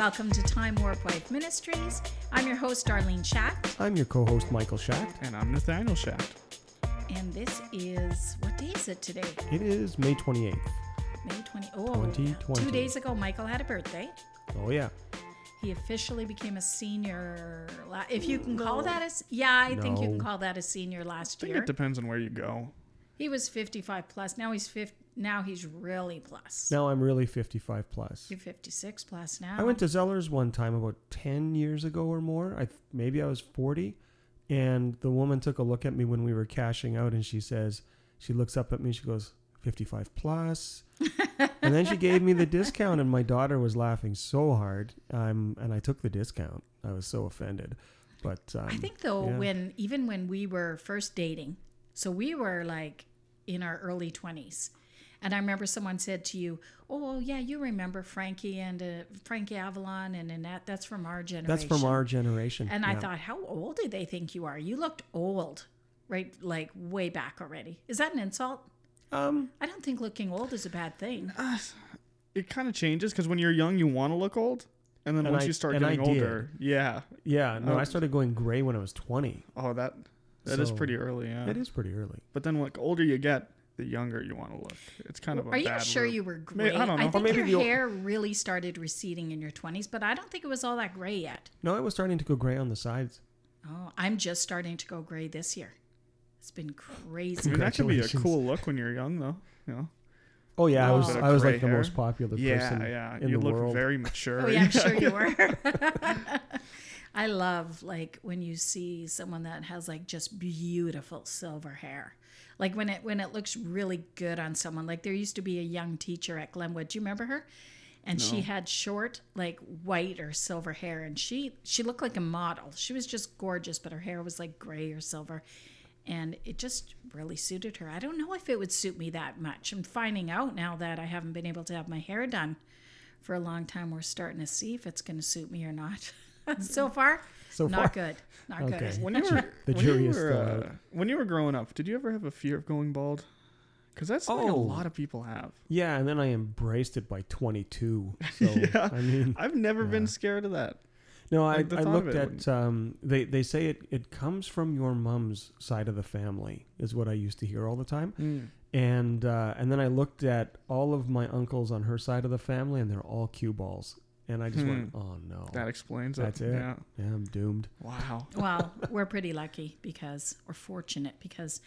welcome to Time Warp Wife Ministries. I'm your host, Darlene Schacht, I'm your co-host Michael Schacht. And I'm Nathaniel Schacht. and this is what day is it today? It is May 28th. May 20. Oh, 2020. two days ago, Michael had a birthday. Oh yeah. He officially became a senior. La- if you can call that a. s- Yeah, I think you can call that a senior last I think year. it depends on where you go. He was 55 plus. Now he's 50. Now he's really plus. Now I'm really 55 plus. You're 56 plus now. I went to Zellers one time about 10 years ago or more. I th- maybe I was 40, and the woman took a look at me when we were cashing out, and she says, she looks up at me, she goes, 55 plus, and then she gave me the discount, and my daughter was laughing so hard, um, and I took the discount. I was so offended, but um, I think though, yeah. when even when we were first dating, so we were like in our early twenties, and I remember someone said to you, "Oh yeah, you remember Frankie and uh, Frankie Avalon and Annette? That's from our generation." that's from our generation. And I thought, how old do they think you are? You looked old, right? Like way back already. Is that an insult? um, I don't think looking old is a bad thing. It kind of changes because when you're young, you want to look old. And then And once I- you start getting older, yeah. yeah, no, Oh. I started going gray when I was 20. Oh, that that is So, pretty early, yeah. It is pretty early. But then, like older you get, the younger you want to look. It's kind of a Are you bad sure loop. you were May- gray? I don't know. Or think maybe your the ol- hair really started receding in your 20s, but I don't think it was all that gray yet. No, it was starting to go gray on the sides. Oh, I'm just starting to go gray this year. It's been I crazy. mean, that could be a cool look when you're young, though. You know? Oh yeah, I Oh. was I was gray like the most popular Yeah, person yeah. in you the look world. very mature. Oh yeah, I'm sure you were. I love like when you see someone that has like just beautiful silver hair. Like when it when it looks really good on someone. Like there used to be a young teacher at Glenwood. Do you remember her? And she had short, like white or silver hair, and she she looked like a model. She was just gorgeous, but her hair was like gray or silver, and it just really suited her. I don't know if it would suit me that much. I'm finding out now that I haven't been able to have my hair done for a long time. We're starting to see if it's going to suit me or not. so far, So not far. good. Not Okay. good. when you were The when jury you is were, still uh, out. when you were growing up, did you ever have a fear of going bald? Because that's something a Oh. lot of people have. Yeah, and then I embraced it by 22. So Yeah. I mean, I've never been scared of that. no, I, Like, the I looked at um, they they say it it comes from your mom's side of the family is what I used to hear all the time, Mm. and uh, and then I looked at all of my uncles on her side of the family, and they're all cue balls, and I just went, Hmm. oh no, That explains it. That's it. Yeah. yeah, I'm doomed. Wow. well, we're pretty lucky because, or fortunate because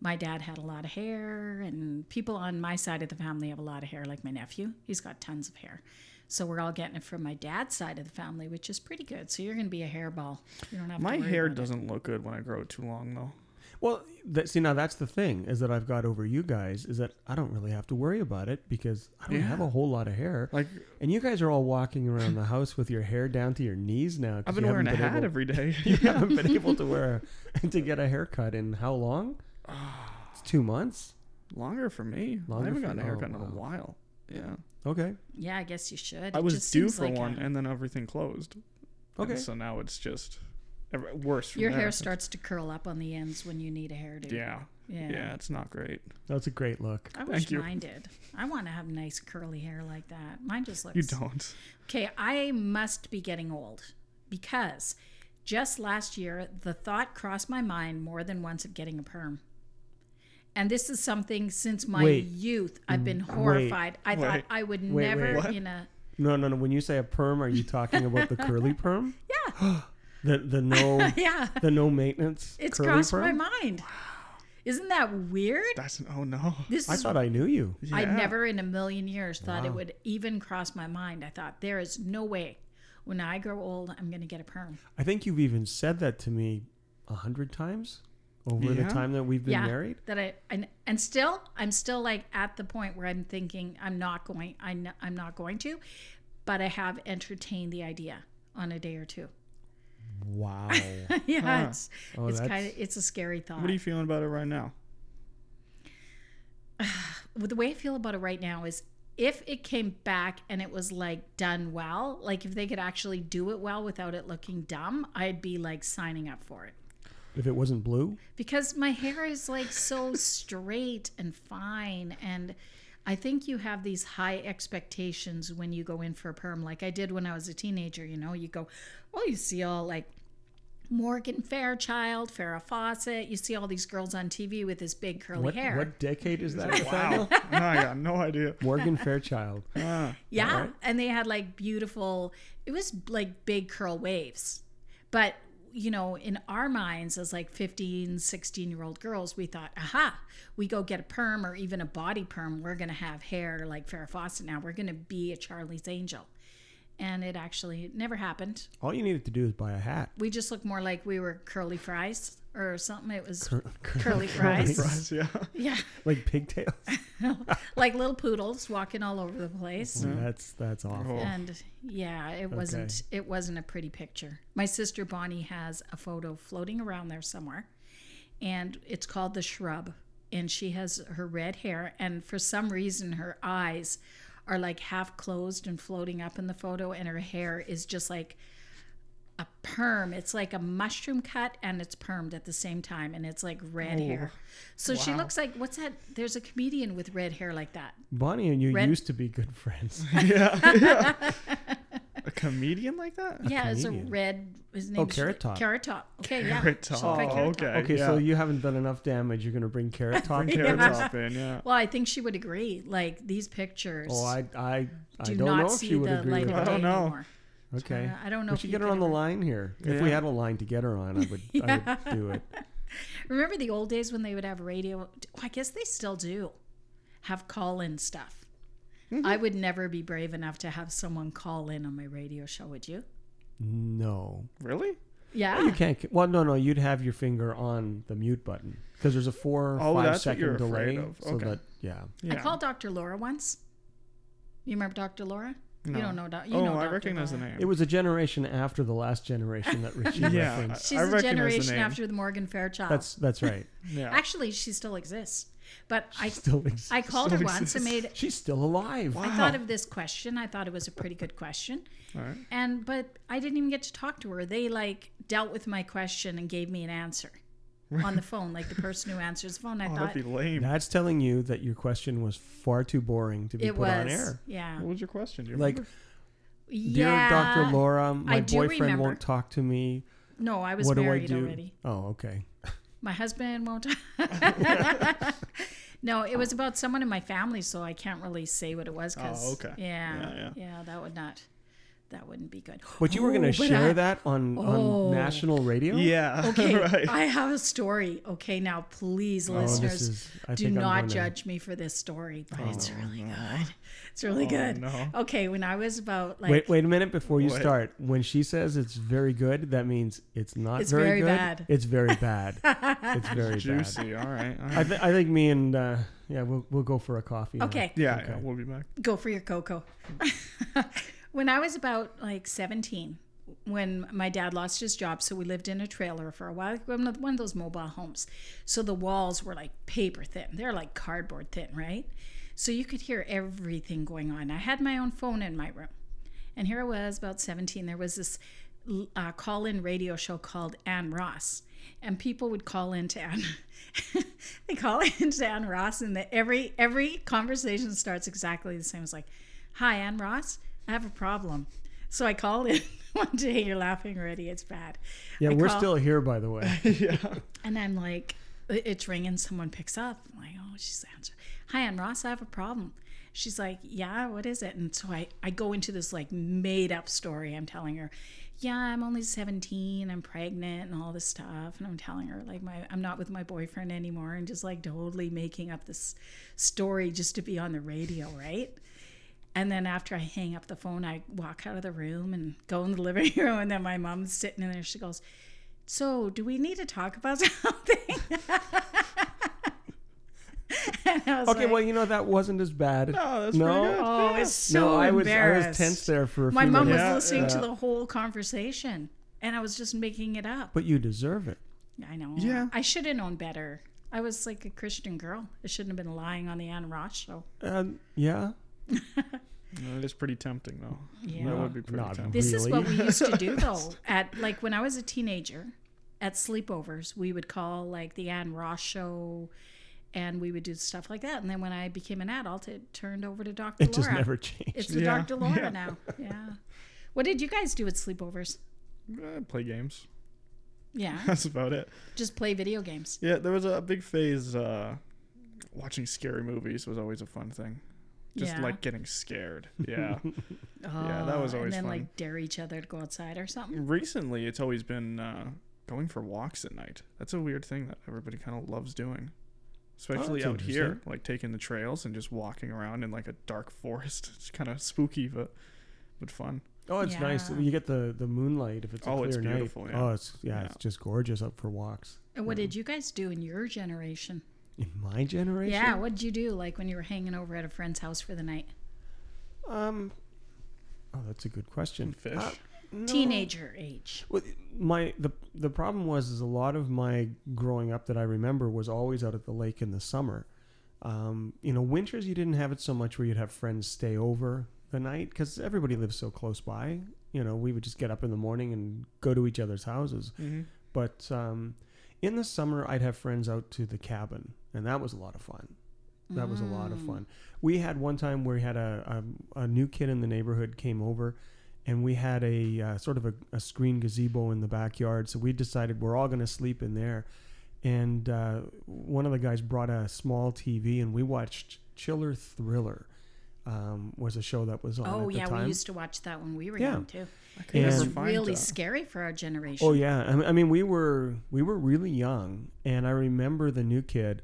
my dad had a lot of hair, and people on my side of the family have a lot of hair, like my nephew. He's got tons of hair. So we're all getting it from my dad's side of the family, which is pretty good. So you're going to be a hairball. You don't have My to hair doesn't look good when I grow it too long, though. Well, that, see now that's the thing is that I've got over you guys is that I don't really have to worry about it because I don't Yeah. have a whole lot of hair. Like And you guys are all walking around the house with your hair down to your knees now. I've been wearing a hat able, every day. You haven't been able to wear a, to get a haircut in how long? Ah. It's two months. Longer for me. Longer I haven't gotten a oh, haircut in a while. Yeah. Okay. Yeah, I guess you should. I It was just due seems for like one, a- and then everything closed. And Okay. so now it's just ever- worse. From your there. hair starts to curl up on the ends when you need a hairdo. Yeah. Yeah. Yeah. It's not great. That's a great look. I wish you. mine did. I want to have nice curly hair like that. Mine just looks. You don't. Okay, I must be getting old because just last year the thought crossed my mind more than once of getting a perm. And this is something since my Wait. youth I've been mm, Wait. horrified. I thought Wait. I would Wait, never wait. What? in a No, no, no. When you say a perm, are you talking about the curly perm? Yeah. The the no yeah. the no maintenance It's curly crossed perm. my mind. Isn't that weird? That's oh no. This I is thought I knew you. I never in a million years thought it would even cross my mind. I thought there is no way when I grow old I'm going to get a perm. I think you've even said that to me a hundred times over the time that we've been yeah, married. that I and and still I'm still like at the point where I'm thinking I'm not going I kn- I'm not going to, but I have entertained the idea on a day or two. Wow. yeah, Huh. it's Oh, it's kind of it's a scary thought. What are you feeling about it right now? Well, the way I feel about it right now is if it came back and it was like done well, like if they could actually do it well without it looking dumb, I'd be like signing up for it. if it wasn't blue, because my hair is like so straight and fine and I think you have these high expectations when you go in for a perm, like I did when I was a teenager. You know, you go, well, you see all like Morgan Fairchild, Farrah Fawcett. You see all these girls on TV with this big curly What, hair. what decade is that? Wow. no, I got no idea. Morgan Fairchild. Ah, Yeah. Alright. And they had like beautiful, it was like big curl waves. But, you know, in our minds as like 15, 16 year old girls, we thought, aha, we go get a perm or even a body perm. We're going to have hair like Farrah Fawcett now. We're going to be a Charlie's Angel. And it actually never happened. All you needed to do is buy a hat. We just looked more like we were curly fries or something. It was Cur- cur- curly fries. fries, yeah. Yeah. like pigtails. like little poodles walking all over the place. Mm-hmm. That's that's awful. And yeah it wasn't it wasn't a pretty picture my sister bonnie has a photo floating around there somewhere and it's called the shrub and she has her red hair and for some reason her eyes are like half closed and floating up in the photo and her hair is just like a perm it's like a mushroom cut and it's permed at the same time and it's like red Oh, hair so she looks like what's that there's a comedian with red hair like that Bonnie and you Red- used to be good friends. yeah. yeah. A comedian like that? Yeah, it's a red. His name. Oh, name's Carrot Top. Carrot Top. Okay, yeah. Carrot Top. cut Oh, Carrot Top. okay. Okay, yeah. so you haven't done enough damage. You're gonna bring Carrot Top. Bring carrot Yeah. top in, yeah. Well, I think she would agree. Like these pictures Oh, I I I do don't not know if see she would the agree light with of I don't know. anymore. Okay. Uh, I don't know. we if should you get her on the ever- line here. If we had a line to get her on, I would I would do it. Remember the old days when they would have radio? I guess they still do have call-in stuff. Mm-hmm. I would never be brave enough to have someone call in on my radio show. Would you? No. Really? Yeah. You can't. Well, no, no. You'd have your finger on the mute button because there's a four or Oh, five that's what you're delay. afraid of. So that yeah. Yeah. I called Dr. Laura once. You remember Dr. Laura? No. You don't know. Doc- You oh, know I Dr. recognize the name. It was a generation after the last generation that she Yeah. referenced. She's I a recognize the generation after the Morgan Fairchild. That's that's right. yeah. Actually, she still exists. But I Still exists. I called her still once and made She's still alive. I thought of this question. I thought it was a pretty good question. All right. And but I didn't even get to talk to her. They like dealt with my question and gave me an answer on the phone, like the person who answers the phone. I Oh, thought that'd be lame. That's telling you that your question was far too boring to be it put was on air. yeah. What was your question? Do you Like, remember? dear. Dr. Laura, my I boyfriend remember. won't talk to me. No, I was what do I married do? already. Oh, okay. My husband won't. no, it was about someone in my family, so I can't really say what it was. Oh, 'cause- Oh, okay. Yeah, Yeah, yeah, that would not. That wouldn't be good. But you were going Oh, to but share I- that on, Oh. on national radio? yeah. Okay, right. I have a story. Okay, now please, Oh, listeners, is- do I'm not gonna- judge me for this story, but it's Oh, really no. good. It's really Oh, good. no. Okay, when I was about like wait, wait a minute before you Wait. start. When she says it's very good, that means it's not It's very, very good. bad. It's very bad. it's very bad. Juicy. All right. All right. I, th- I think me and uh, yeah, we'll we'll go for a coffee. now. okay, yeah, Okay. yeah. We'll be back. go for your cocoa. when I was about like 17, when my dad lost his job, so we lived in a trailer for a while, one of those mobile homes. So the walls were like paper thin. They're like cardboard thin, right? So you could hear everything going on. I had my own phone in my room. And here I was, about 17. There was this uh, call in radio show called Ann Ross. And people would call in to Ann. they call in to Ann Ross, and the, every every conversation starts exactly the same. It's like, "Hi, Ann Ross, I have a problem." So I called in one day. You're laughing already. It's bad. Yeah, I we're call- still here, by the way. yeah. and I'm like, it's ringing. Someone picks up. I'm like, oh, she's answering. Hi, Ann Ross. I have a problem. She's like, yeah, what is it? And so I, I go into this like made up story. I'm telling her, yeah, I'm only 17. I'm pregnant and all this stuff. And I'm telling her like my I'm not with my boyfriend anymore and just like totally making up this story just to be on the radio, right? And then after I hang up the phone, I walk out of the room and go in the living room. And then my mom's sitting in there. She goes, So, do we need to talk about something? and I was Okay, like, well, you know that wasn't as bad. No, that's No? pretty good. Oh, yeah. it's so no, I was I was tense there for a My few mom was. Yeah, listening to the whole conversation, and I was just making it up. But you deserve it. I know. Yeah. I should have known better. I was like a Christian girl. I shouldn't have been lying on the Ann Ross show. Um, yeah. No, it is pretty tempting, though. Yeah. That would be pretty Not tempting. This is what we used to do though. At like when I was a teenager, at sleepovers, we would call like the Ann Ross show and we would do stuff like that. And then when I became an adult, it turned over to Dr. It Laura. just never changed. It's the Yeah. Dr. Laura Yeah. now. Yeah. What did you guys do at sleepovers? Uh, play games. Yeah, That's about it. just play video games. Yeah, there was a big phase. Uh, watching scary movies was always a fun thing. Just Yeah. like getting scared. Yeah. Oh, yeah, that was always And then fun. like dare each other to go outside or something. Recently, it's always been uh, going for walks at night. That's a weird thing that everybody kind of loves doing, especially Oh, out here, like taking the trails and just walking around in like a dark forest. It's kind of spooky, but but fun. Oh, it's nice. You get the the moonlight if it's a Oh, clear it's night. yeah. Oh, it's yeah, Yeah. it's just gorgeous up for walks. And what did you guys do in your generation? In my generation, Yeah, what did you do like when you were hanging over at a friend's house for the night? Um, oh, that's a good question. Fish. Uh, no. Teenager age. Well, my the the problem was is a lot of my growing up that I remember was always out at the lake in the summer. Um, you know, winters you didn't have it so much where you'd have friends stay over the night because everybody lives so close by. You know, we would just get up in the morning and go to each other's houses. Mm-hmm. But um, in the summer, I'd have friends out to the cabin, and that was a lot of fun. That was a lot of Mm. fun. We had one time where we had a, a, a new kid in the neighborhood came over, and we had a uh, sort of a, a screen gazebo in the backyard. So we decided we're all going to sleep in there. And uh, one of the guys brought a small TV, and we watched Chiller Thriller. Um, was a show that was on Oh at the yeah, time. we used to watch that when we were Yeah. young too. I And- It was really scary for our generation. Oh yeah, I mean, I mean we were we were really young, and I remember the new kid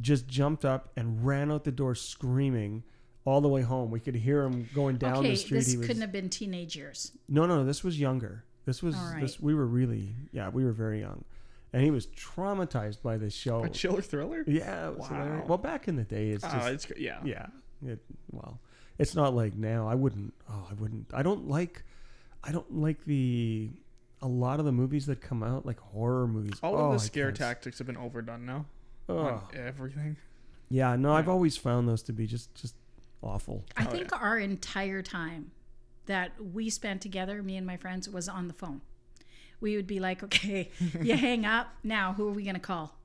just jumped up and ran out the door screaming all the way home. We could hear him going down okay, the street. this he was couldn't have been teenage years. no, no, this was younger. This was All this. We were really yeah, we were very young, and he was traumatized by this show. a chiller thriller. yeah, it was hilarious. Wow. well, back in the day, it's Oh, just it's good. Yeah. yeah, it, well, it's not like now. I wouldn't. Oh, I wouldn't. I don't like. I don't like the. A lot of the movies that come out, like horror movies. All oh, of I the scare can't tactics have been overdone now. Oh. On everything. Yeah, no, I've always found those to be just just awful. I Oh, think our entire time that we spent together, me and my friends, was on the phone. We would be like, okay, you hang up. Now, who are we going to call?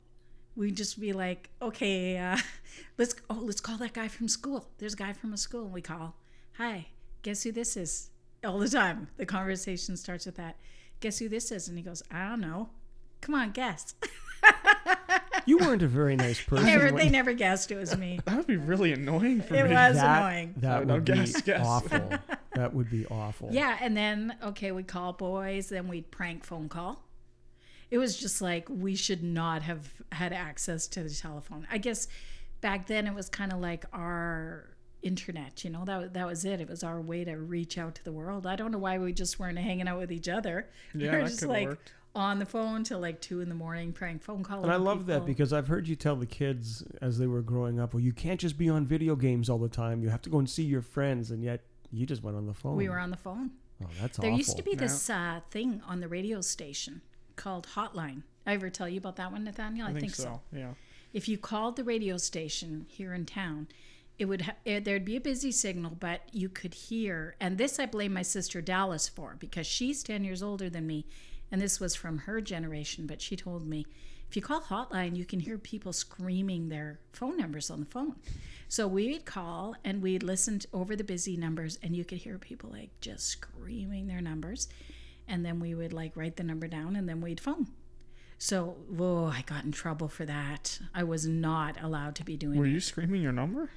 We'd just be like, okay, uh, let's oh, let's call that guy from school. There's a guy from a school. And we call, hi, guess who this is? All the time. The conversation starts with that. Guess who this is? And he goes, I don't know. Come on, guess. You weren't a very nice person. never, they never guessed it was me. That would be really annoying for It me. It was that, annoying. That no, would be guess, guess. awful. that would be awful. Yeah, and then okay, we'd call boys, then we'd prank phone call. It was just like we should not have had access to the telephone. I guess back then it was kind of like our internet, you know. That that was it. It was our way to reach out to the world. I don't know why we just weren't hanging out with each other. Yeah, we were that just could've like worked. On the phone till like two in the morning, prank phone call. And I love that because I've heard you tell the kids as they were growing up, well, you can't just be on video games all the time. You have to go and see your friends, and yet you just went on the phone. we were on the phone. Oh, that's There awful. used to be this uh, thing on the radio station called Hotline. I ever tell you about that one, Nathaniel? I think so. Yeah. if you called the radio station here in town, it would ha- it, there'd be a busy signal, but you could hear. And this I blame my sister Dallas for because she's ten years older than me, and this was from her generation. But she told me if you call hotline, you can hear people screaming their phone numbers on the phone. So we'd call and we'd listen over the busy numbers, and you could hear people like just screaming their numbers, and then we would like write the number down, and then we'd phone. So, whoa, I got in trouble for that. I was not allowed to be doing Were it. you screaming your number?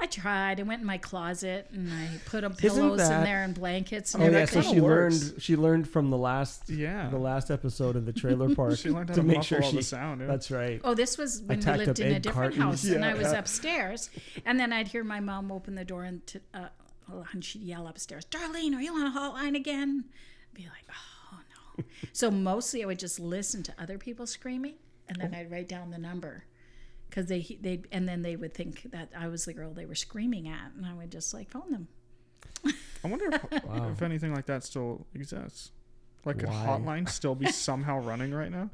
I tried. I went in my closet and I put up pillows in there and blankets. And Oh yeah, so she works. learned. She learned from the last, Yeah. the last episode of the trailer park She learned how to to, make muffle sure all she. the sound. Yeah. That's right. Oh, this was when we lived up in a different cartons. house, and I Yeah. was upstairs. And then I'd hear my mom open the door and, to, uh, and she'd yell upstairs, "Darlene, are you on a hotline again?" I'd be like, "Oh no!" so mostly I would just listen to other people screaming, and then I'd write down the number because they they and then they would think that I was the girl they were screaming at, and I would just like phone them. I wonder if, Wow. if anything like that still exists. Like could hotline still be somehow running right now?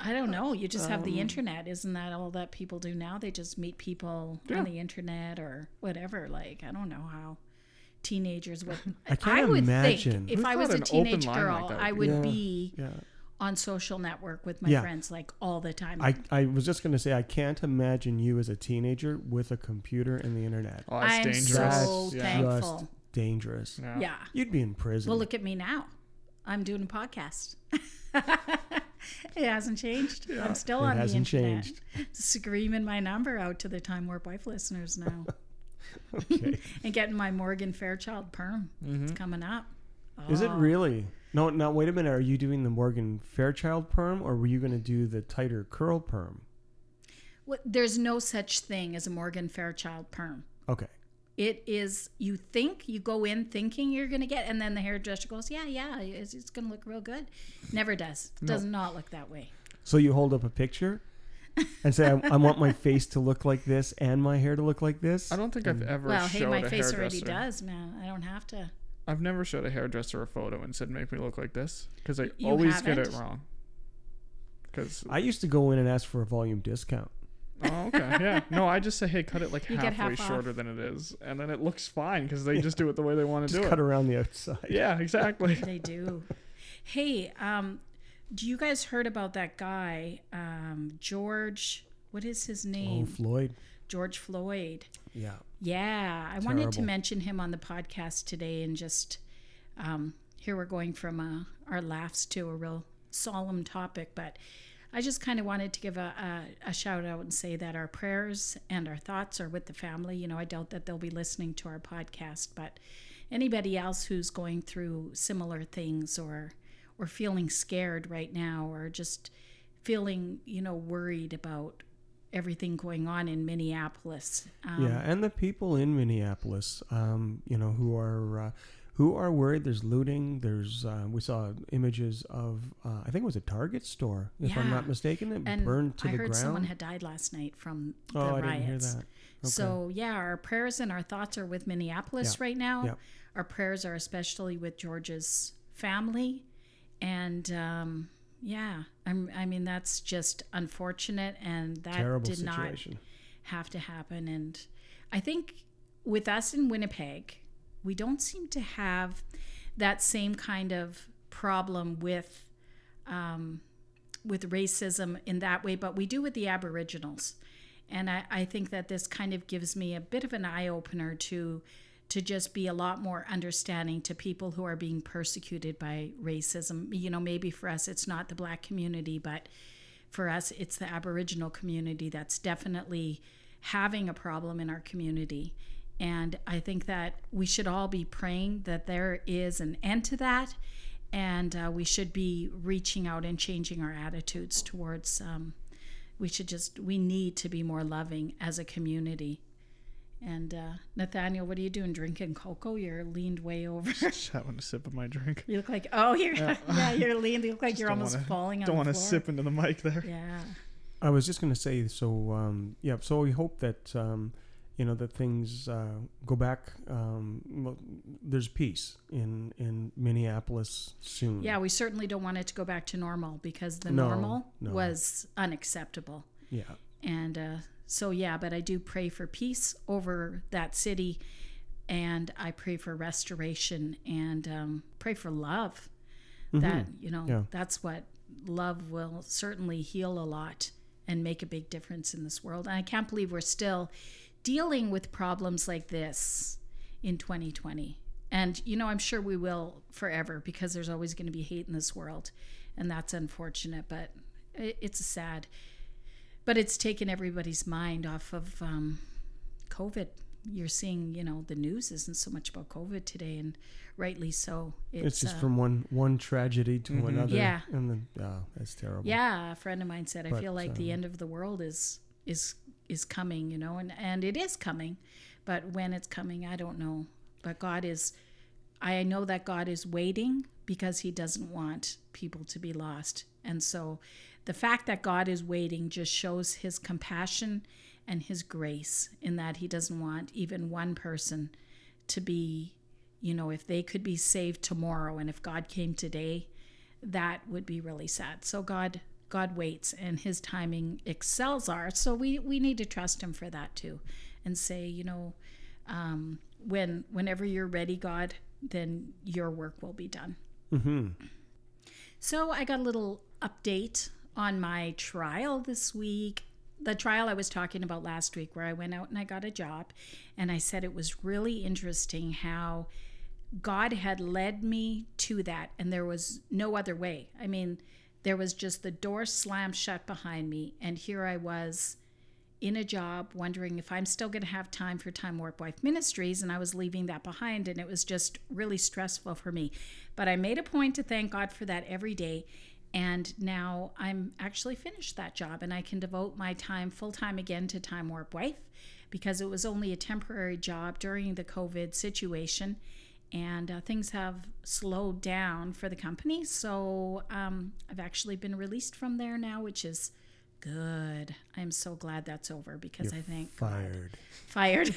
I don't know. You just have Um, the internet. Isn't that all that people do now? They just meet people Yeah. on the internet or whatever. Like, I don't know how teenagers would. I can't would imagine. think if Who I was a an open teenage line like girl, I would would be- be Yeah. On social network with my Yeah. friends like all the time. I, I was just going to say, I can't imagine you as a teenager with a computer and the internet. Oh, that's I'm dangerous. so yeah. thankful. Just dangerous. yeah. yeah. You'd be in prison. Well, look at me now. I'm doing a podcast. it hasn't changed. I'm still it on the hasn't internet. changed. Screaming my number out to the Time Warp Wife listeners now. Okay. and getting my Morgan Fairchild perm. It's mm-hmm. coming up. Is it Oh. really? No, now wait a minute. Are you doing the Morgan Fairchild perm, or were you going to do the tighter curl perm? What, there's no such thing as a Morgan Fairchild perm. Okay. It is, you think, you go in thinking you're going to get, and then the hairdresser goes, yeah, yeah, it's, it's going to look real good. Never does. Does not look that way. So you hold up a picture and say, I, I want my face to look like this and my hair to look like this. I don't think I've ever Well, hey, my a face already does, man. I don't have to. I've never showed a hairdresser a photo and said, "Make me look like this," because I You always get it wrong. Because I used to go in and ask for a volume discount. oh, okay, yeah, no, I just say, "Hey, cut it like You halfway half off. shorter than it is," and then it looks fine because they just do it the way they want to Just do cut it. around the outside. Yeah, exactly. They do. hey, um, do you guys heard about that guy, um, George? What is his Oh, name? Floyd. George Floyd. Yeah. Yeah, I wanted to mention him on the podcast today, and just um, here we're going from uh, our laughs to a real solemn topic, but I just kind of wanted to give a, a, a shout out and say that our prayers and our thoughts are with the family. You know, I doubt that they'll be listening to our podcast, but anybody else who's going through similar things or or feeling scared right now or just feeling, you know, worried about everything going on in Minneapolis. Um, yeah, and the people in Minneapolis, um, you know, who are uh, who are worried. There's looting. There's uh, we saw images of uh, I think it was a Target store, if I'm not mistaken. It and burned to I the heard someone had died last night from the oh, I riots. didn't hear that. Okay. So yeah, our prayers and our thoughts are with Minneapolis Yeah. right now. Yeah. Our prayers are especially with George's family, and um, yeah, I'm, I mean that's just unfortunate, and that Terrible did not have to happen. And I think with us in Winnipeg, we don't seem to have that same kind of problem with um, with racism in that way, but we do with the Aboriginals. And I, I think that this kind of gives me a bit of an eye opener to to just be a lot more understanding to people who are being persecuted by racism. You know, maybe for us it's not the black community, but for us it's the Aboriginal community that's definitely having a problem in our community. And I think that we should all be praying that there is an end to that. And uh, we should be reaching out and changing our attitudes towards, um, we should just, we need to be more loving as a community. And uh, Nathaniel, what are you doing? Drinking cocoa? You're leaned way over. Just having a sip of my drink. you look like, oh, you're, yeah, you're leaned. You look like you're almost wanna- falling on Don't want to sip into the mic there. Yeah. I was just going to say, so um, yeah, so we hope that um, you know that things uh, go back. Um, well, there's peace in in Minneapolis soon. Yeah, we certainly don't want it to go back to normal because the No, normal no. was unacceptable. yeah, And uh, so, yeah, but I do pray for peace over that city. And I pray for restoration and um, pray for love. That, you know, Mm-hmm. Yeah. that's what love will certainly heal a lot and make a big difference in this world. And I can't believe we're still dealing with problems like this in 2020. And, you know, I'm sure we will forever because there's always going to be hate in this world. And that's unfortunate, but it, it's sad but it's taken everybody's mind off of um, COVID. You're seeing, you know, the news isn't so much about COVID today, and rightly so. it's, just uh, from one one tragedy to another. Yeah. and then oh, that's terrible. yeah. A friend of mine said, "I But, feel like the um, end of the world is is is coming," you know, and and it is coming, but when it's coming, I don't know. But God is, I know that God is waiting because He doesn't want people to be lost, and so the fact that God is waiting just shows His compassion and His grace in that He doesn't want even one person to be, you know, if they could be saved tomorrow, and if God came today, that would be really sad. So God God waits and his timing excels ours. So we we need to trust him for that too and say, you know, um, when whenever you're ready, God, then your work will be done. hmm So I got a little update on my trial this week. The trial I was talking about last week, where I went out and I got a job, and I said it was really interesting how God had led me to that, and there was no other way. I mean, there was just the door slammed shut behind me, and here I was in a job wondering if I'm still going to have time for Time Warp Wife Ministries, and I was leaving that behind, and it was just really stressful for me. But I made a point to thank God for that every day. And now I'm actually finished that job, and I can devote my time full time again to Time Warp Wife because it was only a temporary job during the COVID situation and uh, things have slowed down for the company. So um, I've actually been released from there now, which is good. I'm so glad that's over because You're I think fired. fired.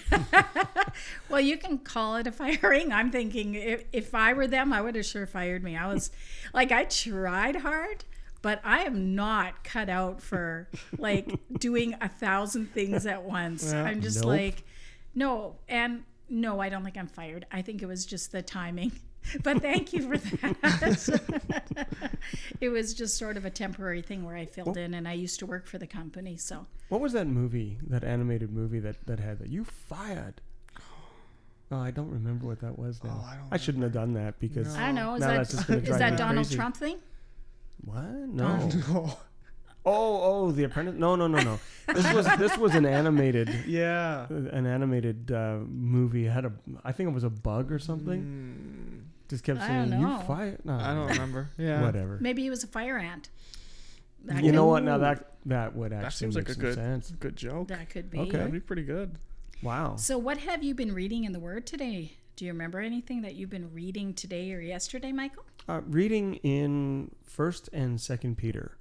well, you can call it a firing. I'm thinking if, if I were them, I would have sure fired me. I was like, I tried hard. But I am not cut out for like doing a thousand things at once. I'm just Nope. like, no. And no, I don't think I'm fired. I think it was just the timing. But thank you for that. It was just sort of a temporary thing where I filled in and I used to work for the company. So What was that movie? That animated movie that that had that? You fired. Oh, I don't remember what that was now. Oh, I don't I shouldn't have done that because I don't know. Is Now that's just gonna that, is drive that Donald crazy. Trump thing? what? No. Oh, Oh, oh, The Apprentice. No, no, no, no. This was this was an animated yeah. an animated uh, movie. It had a I think it was a bug or something. Mm, Just kept I saying don't you know. fired. No, I don't remember. Yeah. Whatever. Maybe he was a fire ant. That You could, know what? Now that that would actually That seems make like a some good sense. good joke. that could be. Okay. That'd be pretty good. Wow. So, what have you been reading in the Word today? Do you remember anything that you've been reading today or yesterday, Michael? uh, reading in First and Second Peter,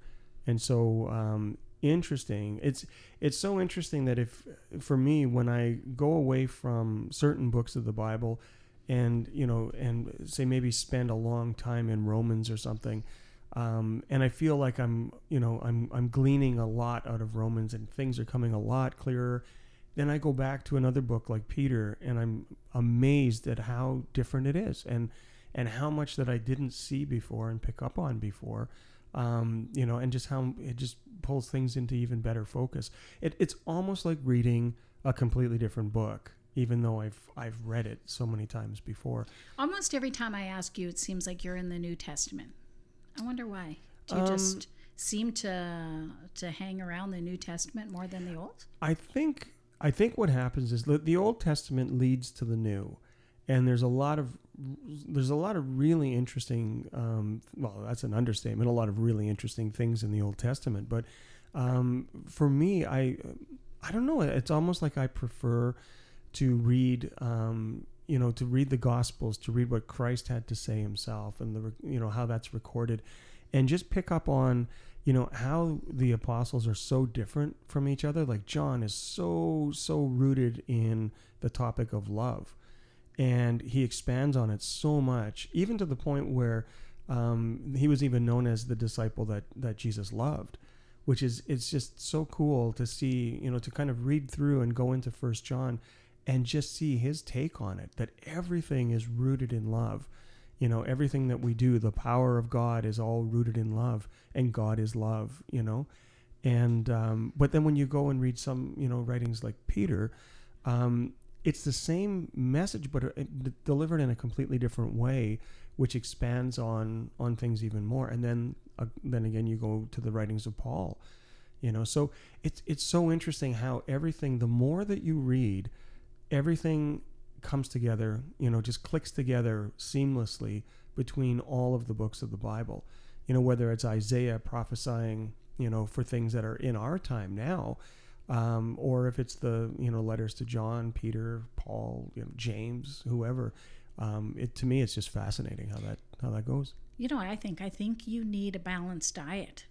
and so um, interesting. It's it's so interesting that if for me when I go away from certain books of the Bible, and you know, and say maybe spend a long time in Romans or something. Um, and I feel like I'm, you know, I'm I'm gleaning a lot out of Romans, and things are coming a lot clearer. Then I go back to another book like Peter, and I'm amazed at how different it is, and and how much that I didn't see before and pick up on before, um, you know, and just how it just pulls things into even better focus. It, it's almost like reading a completely different book, even though I've I've read it so many times before. Almost every time I ask you, it seems like you're in the New Testament. I wonder why. Do you Um, just seem to to hang around the New Testament more than the Old? I think I think what happens is the, the Old Testament leads to the New, and there's a lot of there's a lot of really interesting. Um, well, that's an understatement. A lot of really interesting things in the Old Testament, but um, for me, I I don't know. It's almost like I prefer to read. Um, you know, to read the Gospels, to read what Christ had to say Himself, and the you know how that's recorded, and just pick up on you know how the apostles are so different from each other like john is so so rooted in the topic of love and he expands on it so much even to the point where um, he was even known as the disciple that that jesus loved which is it's just so cool to see you know to kind of read through and go into first john and just see his take on it that everything is rooted in love. You know everything that we do the power of god is all rooted in love and god is love you know? And um, but then when you go and read some you know writings like peter um, it's the same message but delivered in a completely different way which expands on on things even more. And then uh, then again you go to the writings of paul you know? So it's it's so interesting how everything the more that you read everything comes together, you know, just clicks together seamlessly between all of the books of the Bible. You know, whether it's Isaiah prophesying, you know, for things that are in our time now, um, or if it's the, you know, letters to John, Peter, Paul, you know, James, whoever. Um, it to me, it's just fascinating how that how that goes. You know, I think I think you need a balanced diet.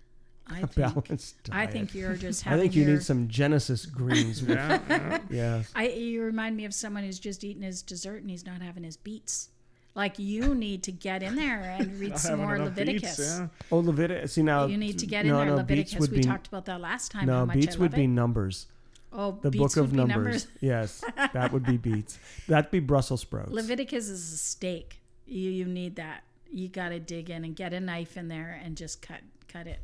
I A think balanced I think you're just I think you your, need some Genesis greens. With, Yeah. yeah. yes. I you remind me of someone who's just eating his dessert and he's not having his beets. Like you need to get in there and read some more Leviticus. beats, yeah. Oh, Leviticus. See now, You need to get in there, no, Leviticus. would We be talked about that last time. how no much beets I would love be it. numbers. Oh, The beets book of would be numbers. yes, that would be beets. That'd be Brussels sprouts. Leviticus is a steak. You you need that. you got to dig in and get a knife in there and just cut cut it.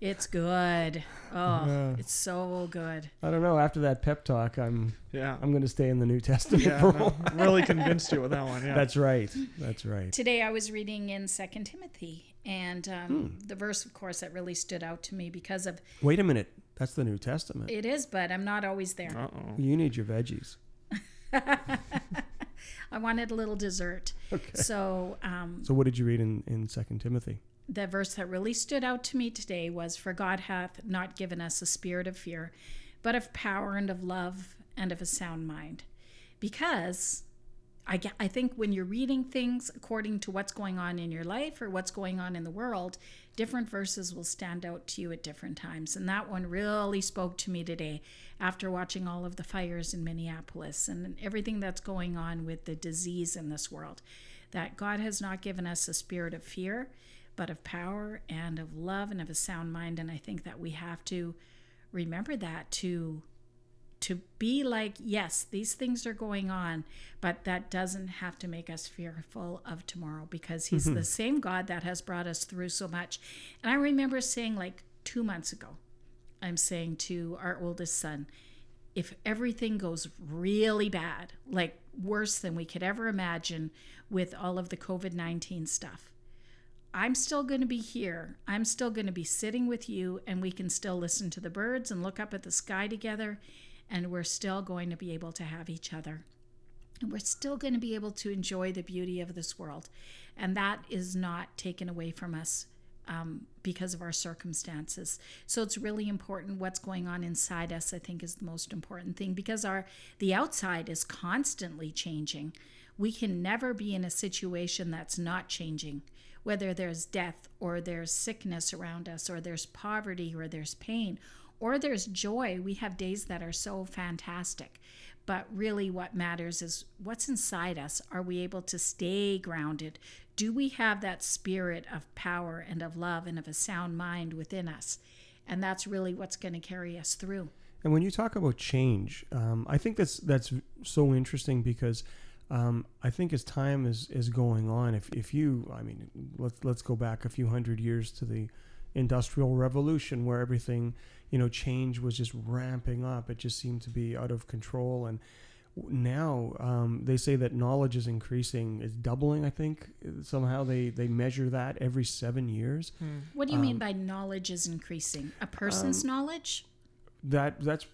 It's good. Oh, Yeah. it's so good. I don't know. After that pep talk, I'm Yeah. I'm going to stay in the New Testament. yeah. for a no, really convinced you with that one. Yeah. That's right. That's right. Today I was reading in Second Timothy, and um, Hmm. the verse, of course, that really stood out to me because of Wait a minute. That's the New Testament. it is, but I'm not always there. Uh oh. You need your veggies. I wanted a little dessert. Okay. So um, So what did you read in in Second Timothy? The verse that really stood out to me today was For God hath not given us a spirit of fear, but of power and of love and of a sound mind. Because I, ge- I think when you're reading things according to what's going on in your life or what's going on in the world, different verses will stand out to you at different times. And that one really spoke to me today after watching all of the fires in Minneapolis and everything that's going on with the disease in this world. That God has not given us a spirit of fear, but of power and of love and of a sound mind. And I think that we have to remember that to to be like yes these things are going on but that doesn't have to make us fearful of tomorrow because he's mm-hmm. the same god that has brought us through so much and i remember saying like two months ago i'm saying to our oldest son if everything goes really bad like worse than we could ever imagine with all of the covid-19 stuff I'm still going to be here. I'm still going to be sitting with you, and we can still listen to the birds and look up at the sky together, and we're still going to be able to have each other. And we're still going to be able to enjoy the beauty of this world. And that is not taken away from us um, because of our circumstances. So it's really important what's going on inside us, I think, is the most important thing because our the outside is constantly changing. We can never be in a situation that's not changing whether there's death or there's sickness around us or there's poverty or there's pain or there's joy. We have days that are so fantastic. But really, what matters is what's inside us. Are we able to stay grounded? Do we have that spirit of power and of love and of a sound mind within us? And that's really what's going to carry us through. And when you talk about change, um, I think that's that's so interesting because um, I think as time is, is going on, if, if you, I mean, let's let's go back a few hundred years to the industrial revolution where everything, you know, change was just ramping up. It just seemed to be out of control. And now um, they say that knowledge is increasing, is doubling. I think somehow they they measure that every seven years. What do you mean by knowledge is increasing? A person's knowledge? That that's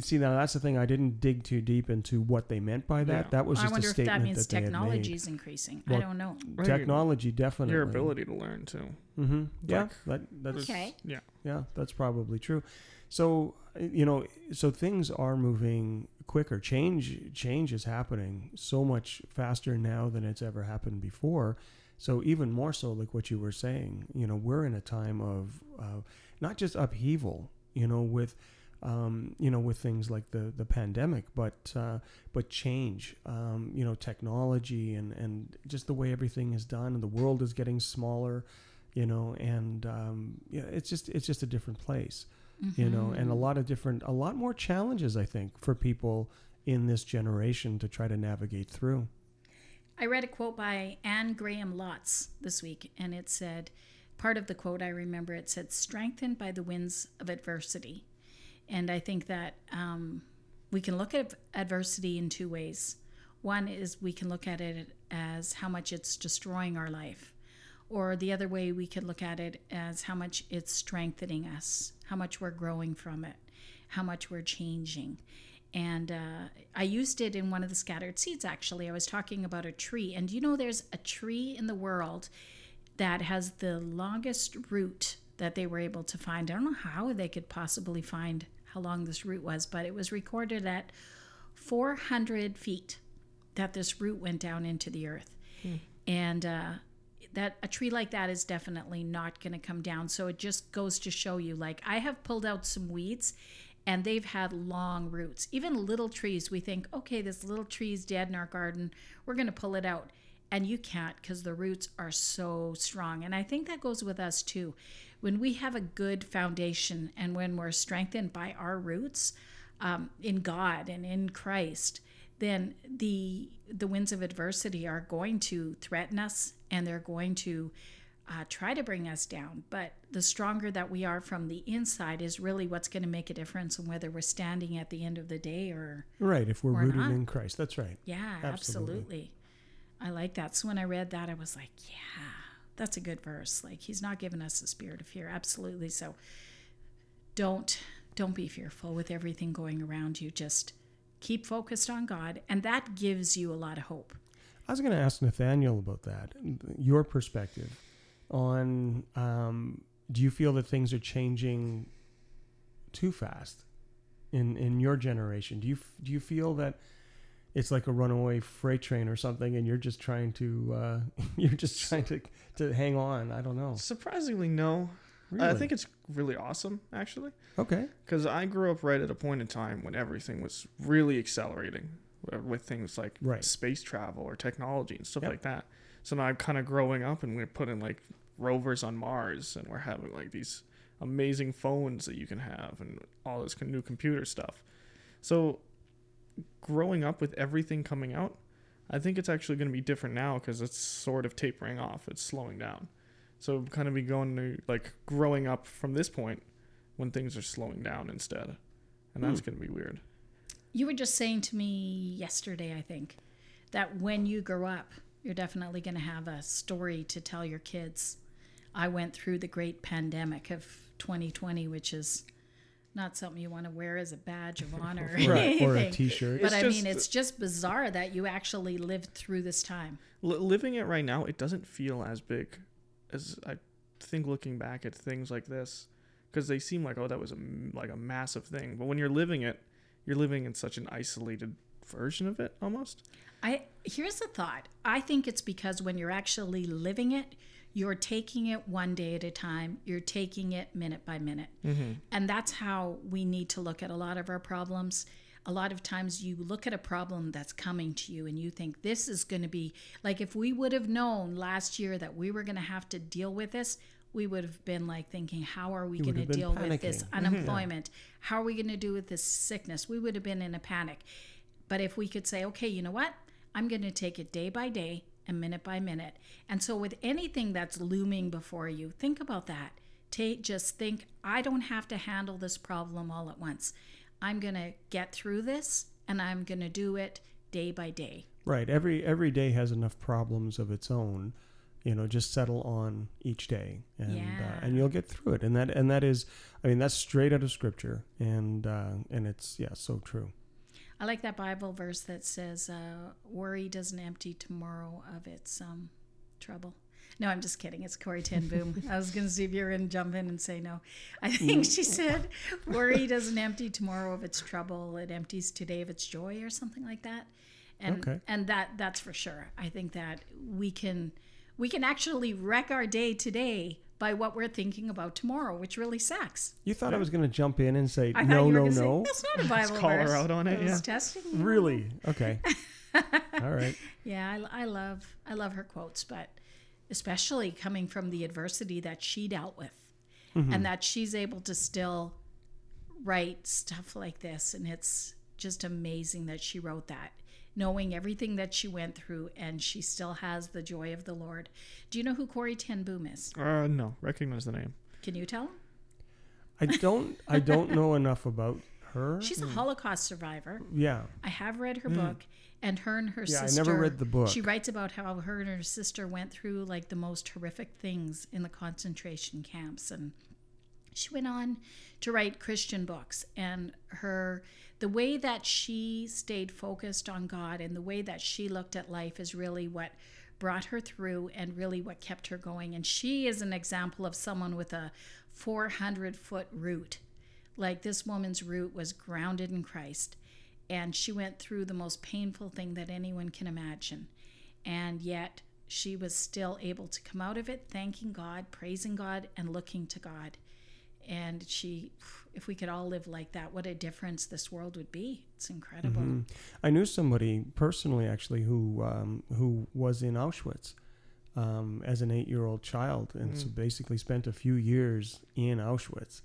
see now that's the thing. I didn't dig too deep into what they meant by that. Yeah. That was I just wonder a if statement that means they had made. technology is increasing. I don't know. Right. Technology definitely. Your ability to learn too. Mm-hmm. Yeah, that, that's Okay. Yeah. yeah, that's probably true. So you know, so things are moving quicker. Change change is happening so much faster now than it's ever happened before. So even more so, like what you were saying, you know, we're in a time of uh, not just upheaval, you know, with um, you know, with things like the the pandemic, but uh, but change, um, you know, technology and and just the way everything is done, and the world is getting smaller, you know, and um, yeah, it's just it's just a different place, you know, and a lot of different, a lot more challenges, I think, for people in this generation to try to navigate through. I read a quote by Anne Graham Lotz this week, and it said, part of the quote I remember, it said, strengthened by the winds of adversity. And I think that um, we can look at adversity in two ways. One is we can look at it as how much it's destroying our life, or the other way we could look at it as how much it's strengthening us, how much we're growing from it, how much we're changing. And uh, I used it in one of the scattered seeds, actually. I was talking about a tree. And you know, there's a tree in the world that has the longest root that they were able to find. I don't know how they could possibly find how long this root was, but it was recorded at 400 feet that this root went down into the earth. And uh, that a tree like that is definitely not going to come down. So it just goes to show you like I have pulled out some weeds and they've had long roots. Even little trees, we think, okay, this little tree is dead in our garden. We're going to pull it out. And you can't because the roots are so strong. And I think that goes with us too. When we have a good foundation and when we're strengthened by our roots um, in God and in Christ, then the the winds of adversity are going to threaten us and they're going to uh, try to bring us down. But the stronger that we are from the inside is really what's going to make a difference in whether we're standing at the end of the day or Right, if we're Or rooted not. in Christ. That's right. yeah, Absolutely. absolutely. I like that. So when I read that, I was like, yeah, that's a good verse. Like he's not giving us a spirit of fear. Absolutely. So don't don't be fearful with everything going around you. Just keep focused on God, and that gives you a lot of hope. I was going to ask Nathaniel about that. Your perspective on um, do you feel that things are changing too fast in in your generation? Do you do you feel that it's like a runaway freight train or something, and you're just trying to uh, you're just trying to to hang on? I don't know. Surprisingly, no. Really? I think it's really awesome, actually. okay. Because I grew up right at a point in time when everything was really accelerating uh, with things like Right. space travel or technology and stuff Yep. like that. So now I'm kind of growing up and we're putting like rovers on Mars and we're having like these amazing phones that you can have and all this new computer stuff. So growing up with everything coming out, I think it's actually going to be different now because it's sort of tapering off. It's slowing down. So kind of be going to like growing up from this point when things are slowing down instead. And that's Hmm. going to be weird. You were just saying to me yesterday, I think, that when you grow up, you're definitely going to have a story to tell your kids. I went through the great pandemic of 2020, which is not something you want to wear as a badge of honor or Right. Or a anything. T-shirt. But It's I just- mean, it's just bizarre that you actually lived through this time. Li living it right now, it doesn't feel as big as I think looking back at things like this because they seem like oh that was a m- like a massive thing. But when you're living it, you're living in such an isolated version of it almost. I here's a thought. I think it's because when you're actually living it, you're taking it one day at a time. You're taking it minute by minute. And that's how we need to look at a lot of our problems. A lot of times you look at a problem that's coming to you and you think this is going to be like if we would have known last year that we were going to have to deal with this, we would have been like thinking, how are we going to deal with this panicking. Mhm. unemployment? How are we going to do with this sickness? We would have been in a panic. But if we could say, okay, you know what? I'm going to take it day by day and minute by minute. And so with anything that's looming before you, think about that. Take just think, I don't have to handle this problem all at once. I'm going to get through this and I'm going to do it day by day. Right. Every every day has enough problems of its own. You know, just settle on each day, and uh, and you'll get through it. And that and that is, I mean, that's straight out of scripture, and uh, and it's yeah, so true. I like that Bible verse that says, uh, "Worry doesn't empty tomorrow of its um, trouble." No, I'm just kidding. It's Corrie ten Boom. I was going to see if you were going to jump in and say no. I think she said, "Worry doesn't empty tomorrow of its trouble; it empties today of its joy," or something like that. And Okay. and that that's for sure. I think that we can we can actually wreck our day today by what we're thinking about tomorrow, which really sucks. You thought I was going to jump in and say I no, no, gonna say, no. That's not a Bible call her out on it, I yeah. testing you. Really? Okay. All right. Yeah, I, I love I love her quotes, but especially coming from the adversity that she dealt with, mm-hmm. and that she's able to still write stuff like this, and it's just amazing that she wrote that, knowing everything that she went through, and she still has the joy of the Lord. Do you know who Corrie ten Boom is? Uh, no, recognize the name. Can you tell? I don't I don't know enough about her. She's a Holocaust survivor. yeah. I have read her book, and her and her Hmm. Yeah, I sister. never read the book. She writes about how her and her sister went through like the most horrific things in the concentration camps, and she went on to write Christian books. And her, the way that she stayed focused on God and the way that she looked at life is really what brought her through and really what kept her going. And she is an example of someone with a 400 foot root. Like this woman's root was grounded in Christ and she went through the most painful thing that anyone can imagine. And yet she was still able to come out of it thanking God, praising God, and looking to God. And she, if we could all live like that, what a difference this world would be. It's incredible. Mhm. I knew somebody personally, actually, who um, who was in Auschwitz um, as an eight-year-old child, and so basically spent a few years in Auschwitz.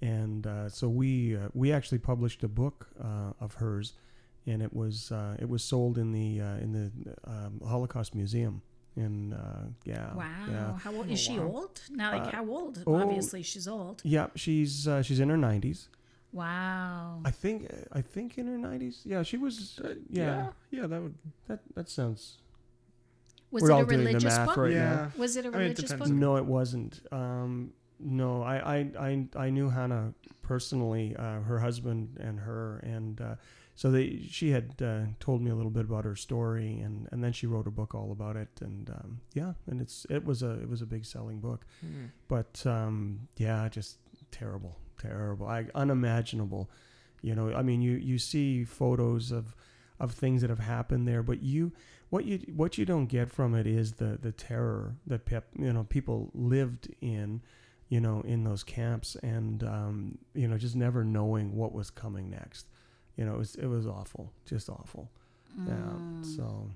And uh, so we uh, we actually published a book uh, of hers, and it was uh, it was sold in the uh, in the um, Holocaust Museum. In uh, yeah, Wow. yeah, How old Oh, is she? wow. Old? Now, like Uh, how old? oh. Obviously, she's old. yeah. She's uh, she's in her nineties. Wow. I think I think in her nineties. Yeah, she was. Uh, yeah, yeah, yeah, that would. that that sounds. Was we're it all a doing the religious math book? right yeah, now. Was it a I mean, it religious depends. book? No, it wasn't. Um, no, I, I, I, I knew Hannah personally, uh, her husband and her, and uh, so they, she had uh, told me a little bit about her story, and, and then she wrote a book all about it, and um, yeah, and it's it was a it was a big selling book, Hmm. but um, yeah, just terrible, terrible, I, unimaginable. You know, I mean, you you see photos of of things that have happened there, but you what you what you don't get from it is the the terror that pep, you know people lived in, you know, in those camps, and um, you know, just never knowing what was coming next. You know, it was it was awful, just awful. Mm. Yeah. So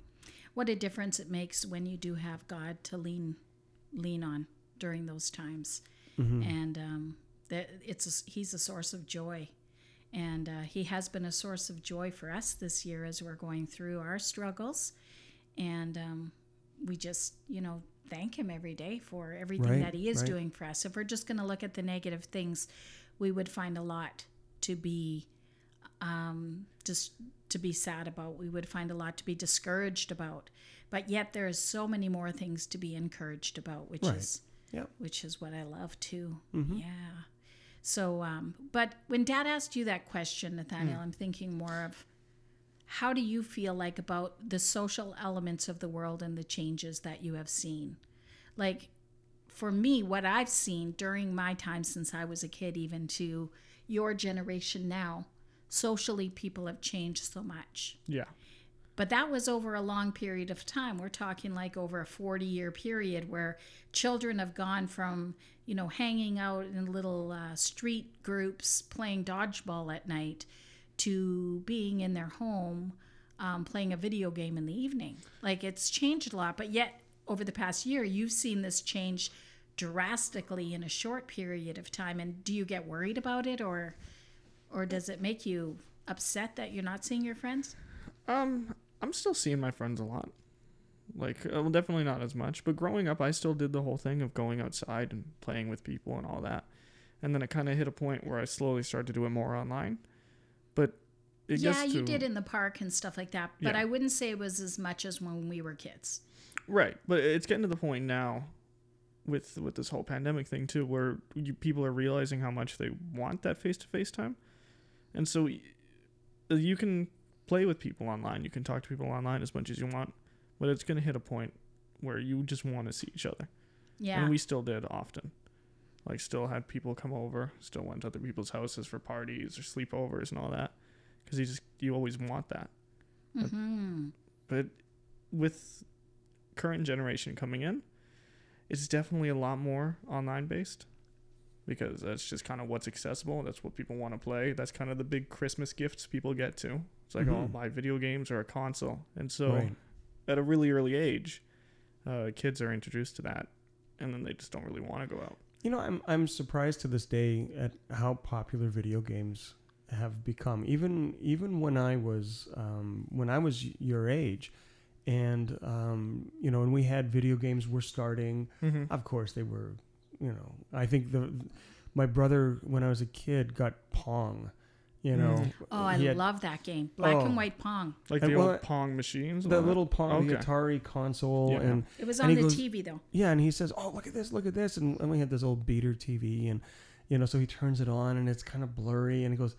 What a difference it makes when you do have God to lean lean on during those times. mhm. and um, that it's a, he's a source of joy, and uh, he has been a source of joy for us this year as we're going through our struggles, and um, we just you know thank him every day for everything Right, that he is right. doing for us. If we're just going to look at the negative things, we would find a lot to be um, just to be sad about. We would find a lot to be discouraged about, but yet there is so many more things to be encouraged about, which Right. is which is what I love too. Mhm. Yeah. So, um, but when Dad asked you that question, Nathaniel, I'm thinking more of how do you feel like about the social elements of the world and the changes that you have seen? Like, for me, what I've seen during my time since I was a kid, even to your generation now, socially, people have changed so much. Yeah. But that was over a long period of time. We're talking like over a 40 year period where children have gone from, you know, hanging out in little uh, street groups playing dodgeball at night to being in their home um, playing a video game in the evening. Like it's changed a lot. But yet, over the past year, you've seen this change drastically in a short period of time. And do you get worried about it or, or does it make you upset that you're not seeing your friends? Um, I'm still seeing my friends a lot. Like, uh, well, definitely not as much. But growing up, I still did the whole thing of going outside and playing with people and all that. And then it kind of hit a point where I slowly started to do it more online. But it yeah, you did in the park and stuff like that, but Yeah. I wouldn't say it was as much as when we were kids. Right, but it's getting to the point now with with this whole pandemic thing too, where you, people are realizing how much they want that face to face time, and so you can play with people online, you can talk to people online as much as you want, but it's gonna hit a point where you just want to see each other, Yeah, and we still did often. Like, still had people come over, still went to other people's houses for parties or sleepovers and all that, because you just you always want that. hmm but with current generation coming in it's definitely a lot more online based because that's just kind of what's accessible that's what people want to play that's kind of the big christmas gifts people get to it's like oh Mhm. buy video games or a console and so right. at a really early age uh, kids are introduced to that and then they just don't really want to go out You know, I'm I'm surprised to this day at how popular video games have become. Even even when I was um, when I was your age, and um, you know, and we had video games were starting. mm-hmm. Of course, they were. You know, I think the my brother when I was a kid got Pong. You know, Mm. Oh, I had love that game, black Oh. and white Pong. like the well, old pong machines the all little Pong, the Okay. Atari console, Yeah. and It was on the goes- TV though. Yeah, and he says, "Oh, look at this, look at this," and, and we had this old beater TV, and you know, so he turns it on, and it's kind of blurry, and he goes,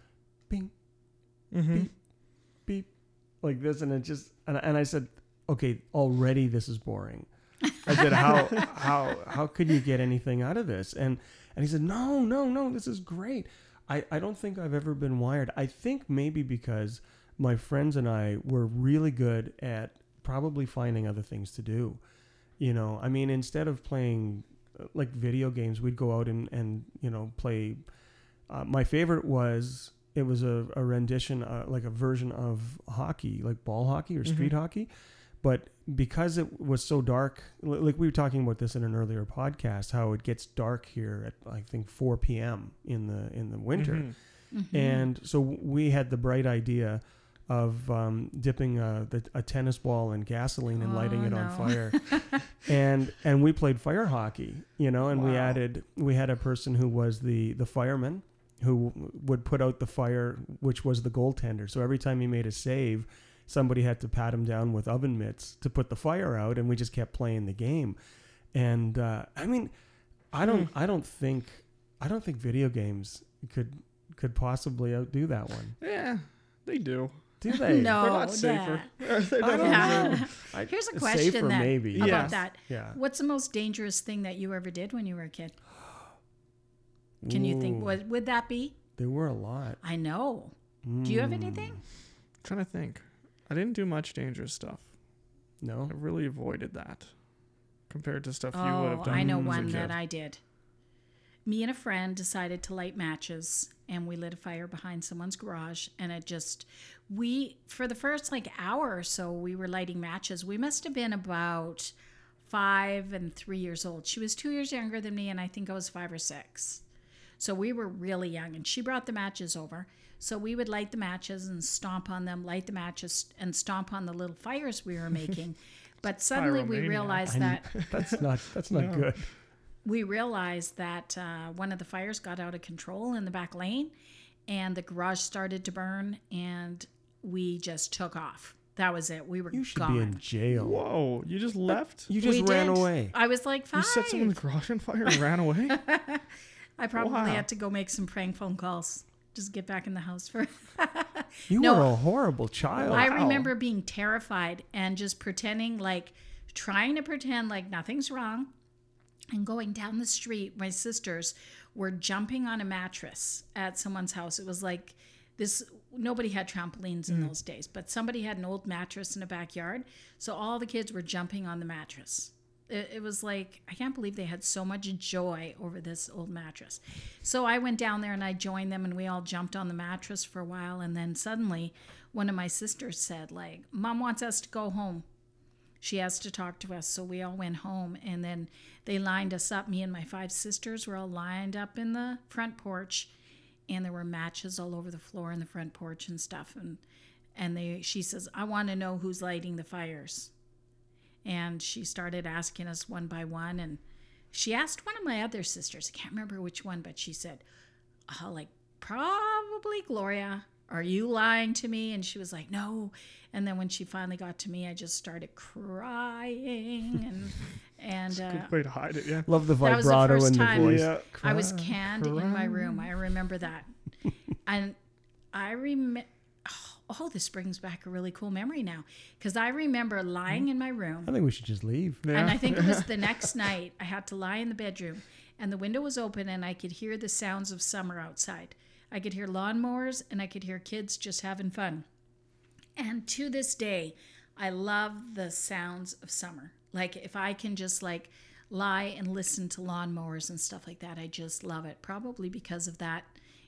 "Bing, Mhm. beep, beep," like this, and it just, and, and I said, "Okay, already this is boring." I said, "How how how could you get anything out of this?" And and he said, "No, no, no, this is great." I I don't think I've ever been wired. I think maybe because my friends and I were really good at probably finding other things to do. You know, I mean, instead of playing uh, like video games, we'd go out and, and you know, play. Uh, my favorite was it was a, a rendition, uh, like a version of hockey, like ball hockey or street hockey. But because it was so dark, like we were talking about this in an earlier podcast, how it gets dark here at I think 4 p.m. in the in the winter Mhm. Mhm. and so we had the bright idea of um, dipping a, the, a tennis ball in gasoline and lighting Oh, it on fire. and and we played fire hockey, you know, and we added we had a person who was the the fireman who would put out the fire, which was the goaltender. So every time he made a save, somebody had to pat him down with oven mitts to put the fire out, and we just kept playing the game. And uh, I mean, I don't, Hmm. I don't think, I don't think video games could could possibly outdo that one. Yeah, they do. Do they? No. They're not safer. They're I don't definitely Yeah. I- Here's a safer question then maybe. about Yeah. that. Yeah. What's the most dangerous thing that you ever did when you were a kid? Can you think what would that be? There were a lot. I know. Do you have Mm, anything? trying to think. I didn't do much dangerous stuff. No. I really avoided that compared to stuff you would Oh, have done. I know as a one kid. that I did. Me and a friend decided to light matches and we lit a fire behind someone's garage and it just we for the first like hour or so we were lighting matches. We must have been about 5 and 3 years old. She was 2 years younger than me and I think I was 5 or 6. So we were really young and she brought the matches over. So we would light the matches and stomp on them, light the matches and stomp on the little fires we were making. But suddenly we realized I- that That's not. That's not No. good. we realized that uh, one of the fires got out of control in the back lane and the garage started to burn and we just took off. That was it. We were You should gone. be in jail. Whoa! You just left? You just We ran did. away. I was like fine. You five. set someone's garage on fire and ran away? I probably Wow. had to go make some prank phone calls. Just get back in the house for. You No. were a horrible child. I Wow. remember being terrified and just pretending like, trying to pretend like nothing's wrong, and going down the street. My sisters were jumping on a mattress at someone's house. It was like this. Nobody had trampolines in mm. those days, but somebody had an old mattress in a backyard. So all the kids were jumping on the mattress. It, it was like I can't believe they had so much joy over this old mattress. So I went down there and I joined them, and we all jumped on the mattress for a while. And then suddenly, one of my sisters said, "Like, mom wants us to go home." she has to talk to us. So we all went home and then they lined us up. Me and my five sisters were all lined up in the front porch and there were matches all over the floor in the front porch and stuff. And and they she says, I want to know who's lighting the fires. And she started asking us one by one and she asked one of my other sisters, I can't remember which one, but she said, oh, like probably Gloria. Are you lying to me? And she was like, no. And then when she finally got to me, I just started crying and and uh, Good way to hide it, yeah. Love the That was the vibrato first in the voice. Yeah. I was Cry, canned in my room. I remember that. and I remember, oh, this brings back a really cool memory now. Because I remember lying mm-hmm. in my room. I think we should just leave. Yeah. And I think it was the next night I had to lie in the bedroom and the window was open and I could hear the sounds of summer outside. I could hear lawnmowers and I could hear kids just having fun. And to this day, I love the sounds of summer. Like if I can just like lie and listen to lawnmowers and stuff like that, I just love it. Probably because of that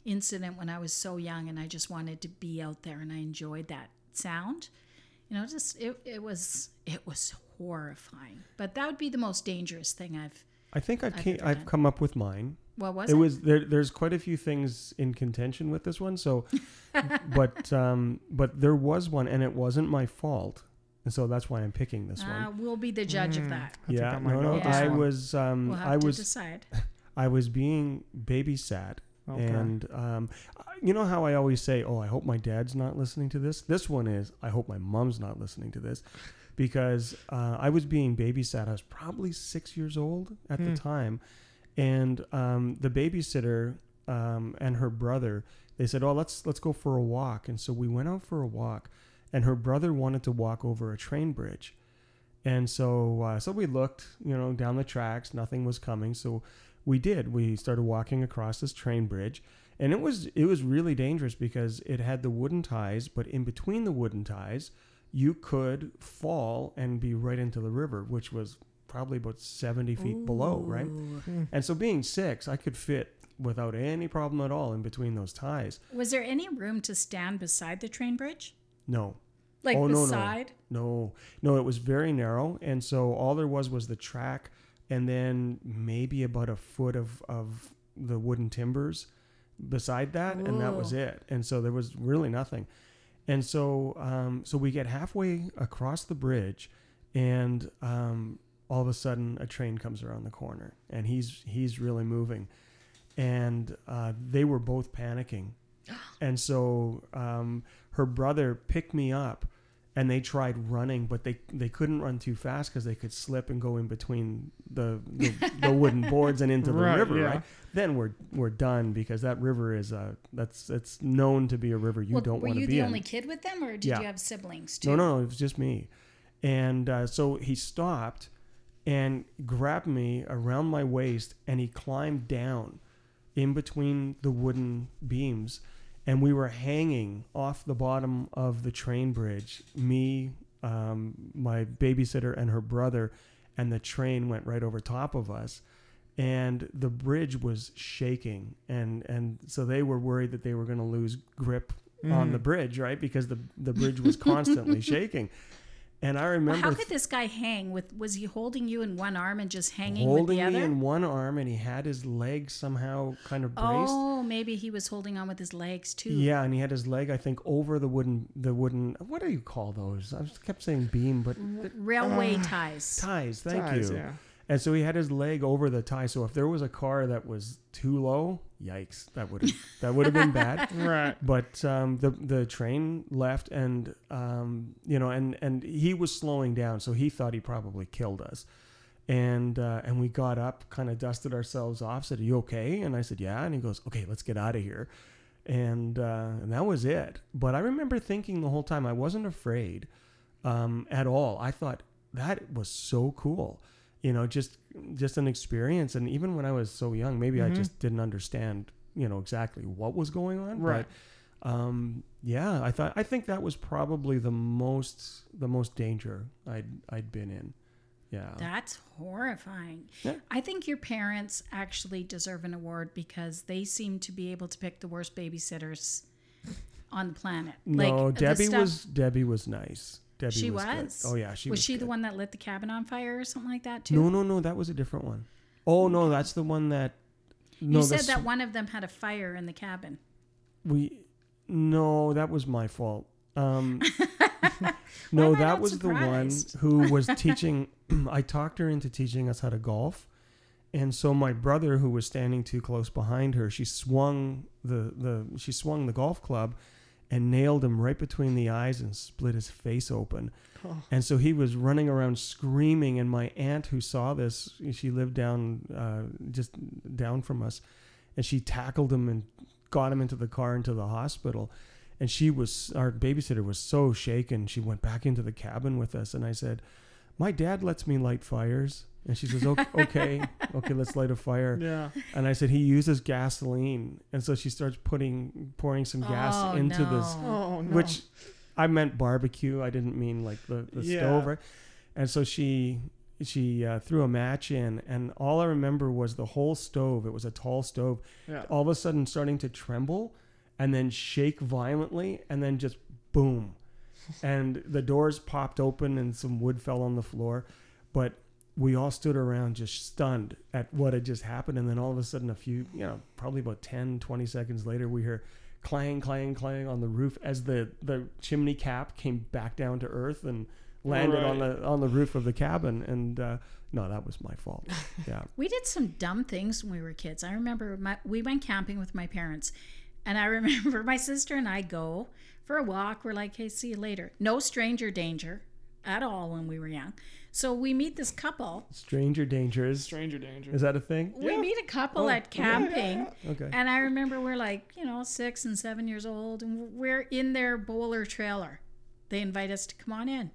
incident when I was so young and I just wanted to be out there and I enjoyed that sound. You know, just it, it was it was horrifying. But that would be the most dangerous thing I've I think I've I've ca- ever I've come up with mine. what was it it? was there. There's quite a few things in contention with this one. So, but um, but there was one, and it wasn't my fault, and so that's why I'm picking this Uh, one. we'll be the judge of Mm, that. I yeah, I no, no. this I was um, We'll have I to was decide. I was being babysat, Okay. and um, you know how I always say, "Oh, I hope my dad's not listening to this." This one is, "I hope my mom's not listening to this," because uh, I was being babysat. I was probably six years old at Hmm. the time, and um, the babysitter um, and her brother they said, "Oh, let's let's go for a walk." And so we went out for a walk, and her brother wanted to walk over a train bridge, and so uh, so we looked, you know, down the tracks. Nothing was coming, so we did. We started walking across this train bridge, and it was it was really dangerous because it had the wooden ties, but in between the wooden ties, you could fall and be right into the river, which was probably about 70 feet below, right? Ooh. And so being six, I could fit without any problem at all in between those ties. Was there any room to stand beside the train bridge? No, Like Oh, no, no. no, no, it was very narrow. And so all there was was the track and then maybe about a foot of, of the wooden timbers beside that. And that was it. And so there was really nothing. And so, um, so we get halfway across the bridge, and um, all of a sudden, a train comes around the corner, and he's he's really moving, and uh, they were both panicking, and so um, her brother picked me up, and they tried running, but they they couldn't run too fast because they could slip and go in between the the, the wooden boards and into the Right, river, yeah. right? Then we're we're done because that river is a that's it's known to be a river you Well, don't want to be in. Were you the in. only kid with them, or did Yeah. you have siblings too? No, no, no, it was just me. And uh, so he stopped and grabbed me around my waist and he climbed down in between the wooden beams. And we were hanging off the bottom of the train bridge, me, um, my babysitter, and her brother. And the train went right over top of us. And the bridge was shaking. And, and so they were worried that they were going to lose grip on Mm. the bridge, right? Because the the bridge was constantly shaking. And I Well, remember how could this guy hang with? Was he holding you in one arm and just hanging holding with the other? me in one arm, and he had his leg somehow kind of braced. oh, maybe he was holding on with his legs too. Yeah, and he had his leg, I think, over the wooden the wooden. What do you call those? I just kept saying beam, but Railway ah, ties. ties. Thank Ties, you. Yeah. And so he had his leg over the tie. So if there was a car that was too low, yikes, that would have that would have been bad. Right. but um, the the train left and um, you know and and he was slowing down so he thought he probably killed us. And uh, and we got up kind of dusted ourselves off said are you okay? And i said yeah. And he goes okay let's get out of here. And uh, and that was it. But i remember thinking the whole time i wasn't afraid um, at all. I thought that was so cool you know just just an experience and even when i was so young maybe i Mhm. just didn't understand you know exactly what was going on Right. but um, yeah, I thought I think that was probably the most the most danger I'd I'd been in. Yeah. That's horrifying. Yeah. I think your parents actually deserve an award because they seem to be able to pick the worst babysitters on the planet. no, the Debbie stuff- was Debbie was nice. Debbie She was. was? Oh yeah, she was, was. she the one that lit the cabin on fire or something like that too? No, no, no. That was a different one. Oh no, that's the one that. No, you said that's- that one of them had a fire in the cabin. we. No, that was my fault. Um, no, that was the one who was teaching. I talked her into teaching us how to golf, and so my brother, who was standing too close behind her, she swung the the she swung the golf club, and nailed him right between the eyes and split his face open. Oh. And so he was running around screaming. And my aunt, who saw this, she lived down uh, just down from us, and she tackled him and got him into the car into the hospital. And she was our babysitter was so shaken. She went back into the cabin with us, and I said, "My dad lets me light fires." And she says, "Okay, okay, okay, let's light a fire." Yeah. And I said, "He uses gasoline," and so she starts putting pouring some gas Oh, into this no. Oh no. which I meant barbecue. I didn't mean like the, the Yeah. stove. Right? And so she she uh, threw a match in, and all I remember was the whole stove. It was a tall stove. Yeah. All of a sudden, starting to tremble, and then shake violently, and then just boom, and the doors popped open, and some wood fell on the floor. But we all stood around just stunned at what had just happened. And then all of a sudden a few you know probably about 10 20 seconds later we hear clang clang clang on the roof as the the chimney cap came back down to earth and landed on the on the roof of the cabin. And uh no that was my fault. Yeah. We did some dumb things when we were kids. I remember my, we went camping with my parents, and I remember my sister and I go for a walk. We're like, "Hey, see you later." No stranger danger at all when we were young. So we meet this couple. stranger dangers Stranger danger. is that a thing We Yeah. meet a couple Oh, at camping. okay And I remember we're like, you know, six and seven years old, and we're in their Boler trailer. They invite us to come on in.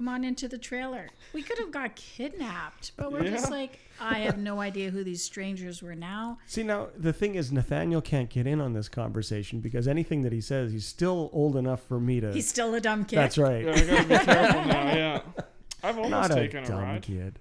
Come on into the trailer. We could have got kidnapped, but we're just like, I have no idea who these strangers were now. see now the thing is nathaniel can't get in on this conversation because anything that he says he's still old enough for me to He's still a dumb kid. that's right Yeah, I gotta be careful now. Yeah. I've almost not a taken a, dumb ride. kid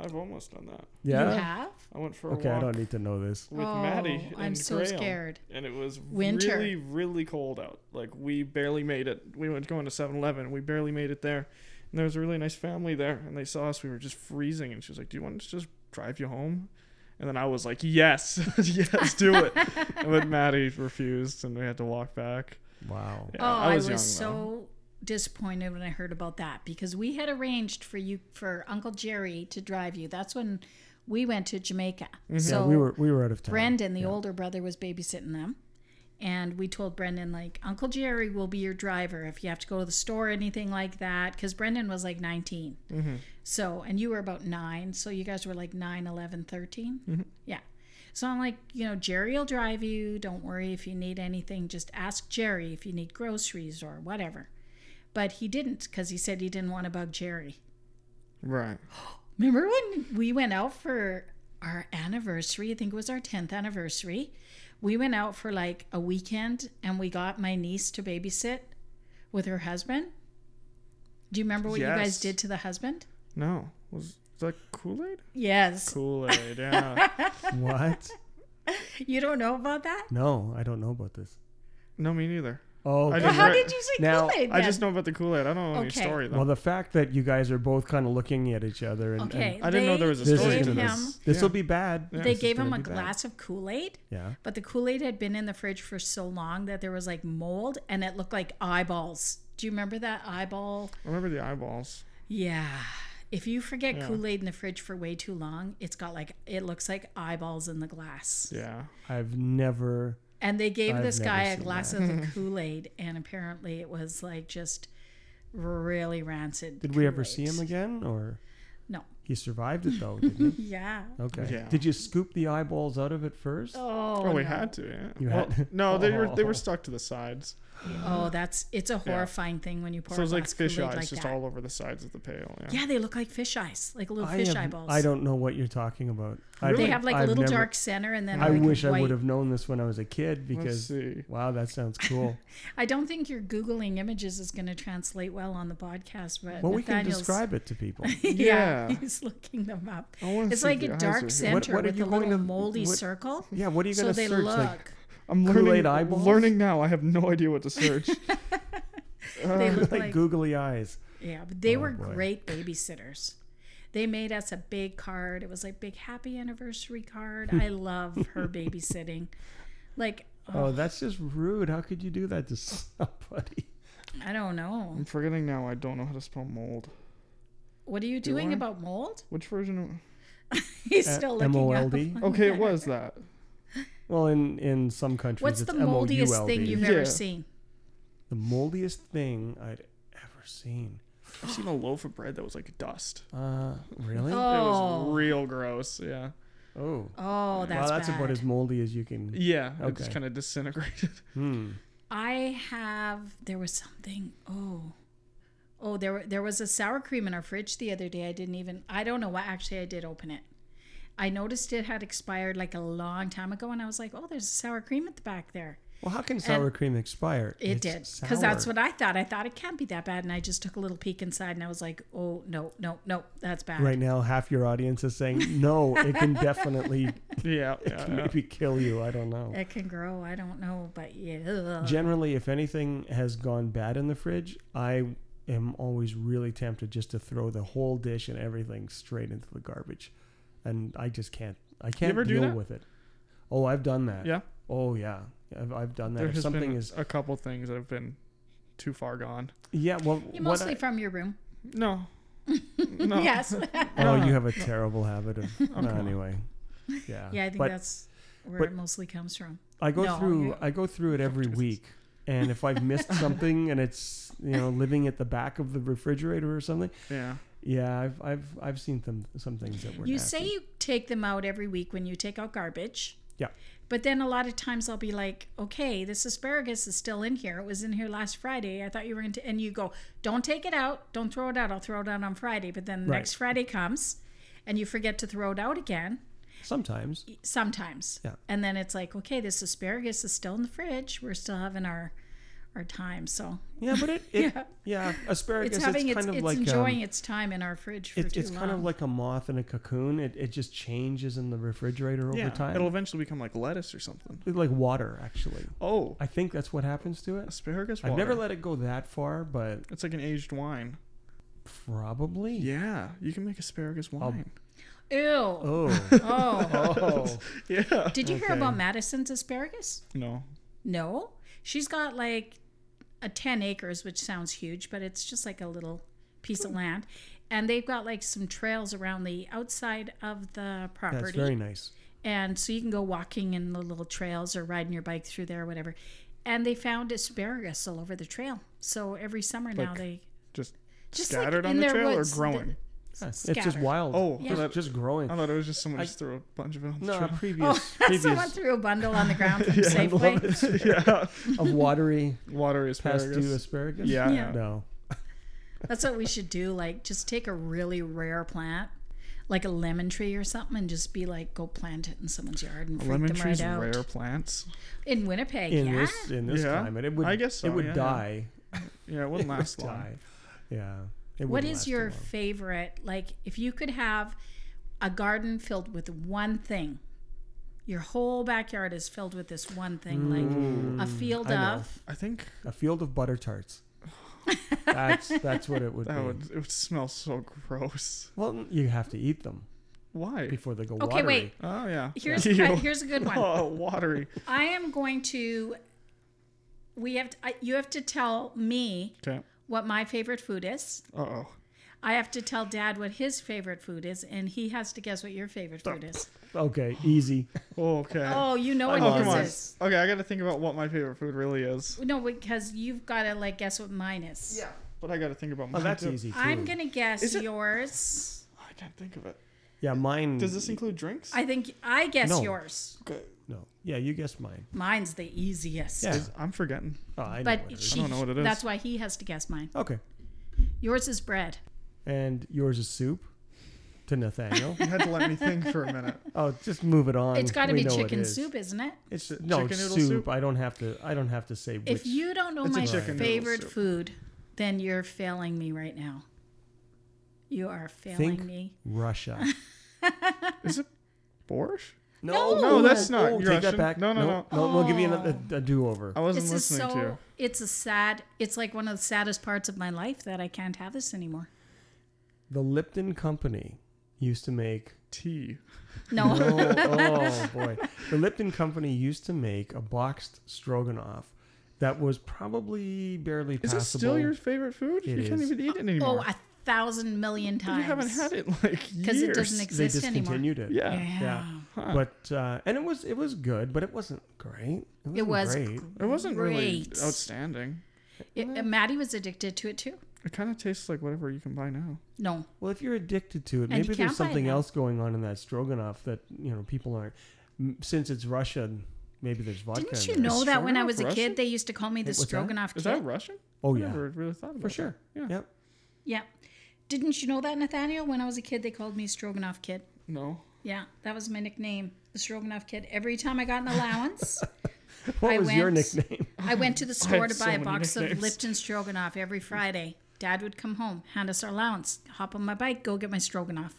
I've almost done that. yeah You have? I went for a okay i don't need to know this with oh, Maddie. I'm so Graham, scared. And it was Winter. really, really cold out. Like we barely made it. We went going to 7-Eleven. We barely made it there. And there was a really nice family there, and they saw us. We were just freezing, and she was like, "Do you want us to just drive you home?" And then I was like, "Yes, yes, do it." but Maddie refused, and we had to walk back. Wow. Yeah, oh, I was, young, though. so disappointed when I heard about that because we had arranged for you for Uncle Jerry to drive you. That's when we went to Jamaica. Mm-hmm. So yeah, we were we were out of town. Brendan, the older brother, was babysitting them. And we told Brendan, like, Uncle Jerry will be your driver if you have to go to the store or anything like that. Because Brendan was like 19. Mm-hmm. So, and you were about nine. So you guys were like 9, 11, 13. Mm-hmm. Yeah. So I'm like, you know, Jerry will drive you. Don't worry if you need anything. Just ask Jerry if you need groceries or whatever. But he didn't because he said he didn't want to bug Jerry. Right. Remember when we went out for our anniversary? I think it was our 10th anniversary. We went out for like a weekend and we got my niece to babysit with her husband. Do you remember what you guys did to the husband? No. Was that Kool Aid? Yes. Kool Aid. Yeah. What? You don't know about that? No, I don't know about this. no, me neither. Oh, I okay. Well, just how read- did you say Now, Kool-Aid? I then? just know about the Kool Aid. I don't know any Okay. story though. well, the fact that you guys are both kind of looking at each other and, Okay. I didn't know there was a this story is gave to gonna, him- this. this will Yeah. be bad. Yeah. They This is gave him gonna a be bad. glass of Kool Aid, Yeah. but the Kool Aid had been in the fridge for so long that there was like mold and it looked like eyeballs. Do you remember that eyeball? I remember the eyeballs. Yeah. If you forget Yeah. Kool Aid in the fridge for way too long, it's got like, it looks like eyeballs in the glass. Yeah. I've never. And they gave I've this guy a glass that. of the Kool Aid, and apparently it was like just really rancid. Did we ever see him again, or No. he survived it though? Didn't he? Yeah. Okay. Yeah. Did you scoop the eyeballs out of it first? Oh, Oh, we no. had to. Yeah. You well, had- no, they were they Oh. were stuck to the sides. Oh, that's it's a horrifying thing when you pour So it was a like glass fish Kool-Aid eyes like just that. all over the sides of the pail. Yeah. Yeah, they look like fish eyes, like little I fish have- eyeballs. I don't know what you're talking about. I They have like a I've little never- dark center, and then I like wish I would have known this when I was a kid because see. wow, that sounds cool. I don't think your googling images is going to translate well on the podcast, but well, we can Nathaniel's- describe it to people. yeah, Yeah. he's looking them up. I wanna It's see like the a eyes dark are here. center what are with you a going little to- moldy what- circle. Yeah, what are you So going to they search? look. Like I'm Kool-Aid learning, eyeballs? learning now. I have no idea what to search. they look like like googly eyes. Yeah, but they Oh, were boy. great babysitters. They made us a big card. It was like big happy anniversary card. I love her babysitting. Like, Oh, that's just rude. How could you do that to somebody? I don't know. I'm forgetting now. I don't know how to spell mold. What are you Do doing I? about mold? Which version? He's Uh, still looking up. M-O-L-D? Okay, it was that. Well, in in some countries, What's it's the moldiest thing you've ever Yeah. seen? The moldiest thing I'd ever seen. I've seen a loaf of bread that was like dust. Uh, really? Oh. It was real gross. Yeah. Oh. Oh, that's well, that's bad. about as moldy as you can. Yeah. It just Okay. kind of disintegrated. Hmm. I have. There was something. Oh, oh, there were- there was a sour cream in our fridge the other day. I didn't even. I don't know what. Actually, I did open it. I noticed it had expired like a long time ago, and I was like, "Oh, there's a sour cream at the back there." Well, how can sour cream expire? It It's did because that's what I thought. I thought it can't be that bad, and I just took a little peek inside, and I was like, "Oh no, no, no, that's bad." Right now, half your audience is saying no. It can definitely yeah. it can yeah. maybe kill you. I don't know. It can grow. I don't know, but yeah. Generally, if anything has gone bad in the fridge, I am always really tempted just to throw the whole dish and everything straight into the garbage, and I just can't. I can't ever do deal that? with it. Oh, I've done that. Yeah. Oh yeah, I've, I've done that. There if has something been is a couple things that have been too far gone. yeah, well, You what mostly I- from your room. No. No. Yes. oh, you have a terrible habit of no, come on. anyway. Yeah. yeah, I think but that's where but- it mostly comes from. I go No, through you- I go through it every week, and if I've missed something and it's you know living at the back of the refrigerator or something, Yeah. Yeah, I've I've I've seen them some things that were. You nasty. say you take them out every week when you take out garbage. Yeah. But then a lot of times I'll be like, okay, this asparagus is still in here. It was in here last Friday. I thought you were going to, and you go, don't take it out. Don't throw it out. I'll throw it out on Friday. But then the Right. next Friday comes and you forget to throw it out again sometimes. sometimes. Yeah. And then it's like, okay, this asparagus is still in the fridge. We're still having our our time. So Yeah, but it, it Yeah. yeah. asparagus. it's having it's its, kind it's of like enjoying um, its time in our fridge for it's too it's long. kind of like a moth in a cocoon. It it just changes in the refrigerator over yeah. time. It'll eventually become like lettuce or something. It's like water, actually. Oh. I think that's what happens to it. Asparagus I've never let it go that far, but It's like an aged wine. probably. Yeah. You can make asparagus wine. Ew. Oh. Oh. oh. Yeah. Did you hear about Madison's asparagus? No. No. She's got like a 10 acres, which sounds huge, but it's just like a little piece of land. And they've got like some trails around the outside of the property. That's very nice. and so you can go walking in the little trails or riding your bike through there or whatever. And they found asparagus all over the trail. So every summer now Like they Just, just scattered in on the trail or growing? Yeah, it's just wild. Oh, Yeah. I, thought, just growing. I thought it was just someone I- just threw a bunch of it on the No, trail. previous, Oh, previous someone threw a bundle on the ground from Yeah, I Safeway. yeah, of watery watery past due asparagus. asparagus. Yeah, Yeah. yeah. No. That's what we should do. Like, just take a really rare plant, like a lemon tree or something, and just be like, go plant it in someone's yard and freak Lemon them trees, right out. rare plants. In Winnipeg, In yeah. this in this Yeah. climate, it would. I guess so, it would yeah. die. Yeah, it wouldn't It would last long. die. Yeah. It What wouldn't is last too your favorite? Like, if you could have a garden filled with one thing, your whole backyard is filled with this one thing, like a field Mm, I know. of. I think a field of butter tarts? that's that's what it would that be. would it would smell so gross. Well, you have to eat them Why? before they go Okay, watery. wait. Oh yeah. Here's Ew. a, here's a good one. Oh, watery. I am going to. We have to, I, you have to tell me Okay. What my favorite food is. Uh oh. I have to tell Dad what his favorite food is, and he has to guess what your favorite food is. Okay, easy. Oh, okay. Oh, you know what Oh, his come on. is. Okay, I got to think about what my favorite food really is. No, because you've got to like guess what mine is. Yeah. But I got to think about Oh, mine. that's too. easy too. I'm gonna guess Is it- yours. I can't think of it. Yeah, mine. Does this include drinks? I think I guess No. yours. Okay. No. Yeah, you guessed mine. Mine's the easiest. Yeah. Is- I'm forgetting. Oh, I know But what it is. she, don't know what it is. that's why he has to guess mine. Okay. Yours is bread. And yours is soup. To Nathaniel. You had to let me think for a minute. oh, just move it on. It's got to We be know it chicken is. soup, isn't it? It's Ch- no chicken noodle soup. soup? I don't have to. I don't have to say which. If you don't know It's a my chicken noodle favorite soup. food, then you're failing me right now. You are failing Think me. Russia. Is it borscht? No, No, that's not. Oh, You're take that back. No, no, no. We'll give you a, a, a do-over. I wasn't This is listening to you. so. It's a sad. It's like one of the saddest parts of my life that I can't have this anymore. The Lipton Company used to make. Tea. No. No, oh boy, the Lipton Company used to make a boxed stroganoff that was probably barely Is passable. it still your favorite food? It you can't is. even eat it anymore. oh, a thousand million times. you haven't had it in like years. because it doesn't They exist anymore. discontinued it. Yeah. Yeah. Yeah. Huh. But uh, and it was it was good, but it wasn't great. It, wasn't was great. it wasn't really Great. outstanding. It, uh, Maddie was addicted to it too. It kind of tastes like whatever you can buy now. No. Well, if you're addicted to it, And you maybe can't there's buy it something now. else going on in that stroganoff that you know people aren't. M- Since it's Russian, maybe there's vodka. Didn't in you there. know that when I Stroganoff was a Russian? kid, they used to call me the what's that? Stroganoff Is kid? that Russian? Oh I yeah, never really thought about for sure. that. Yeah. Yep. yeah. Didn't you know that, Nathaniel? When I was a kid, they called me Stroganoff kid. No. Yeah, that was my nickname, the Stroganoff kid. Every time I got an allowance, What I was your went- nickname? I went to the store had to so buy a many box of nicknames. Lipton Stroganoff every Friday. Dad would come home, hand us our allowance, hop on my bike, go get my Stroganoff.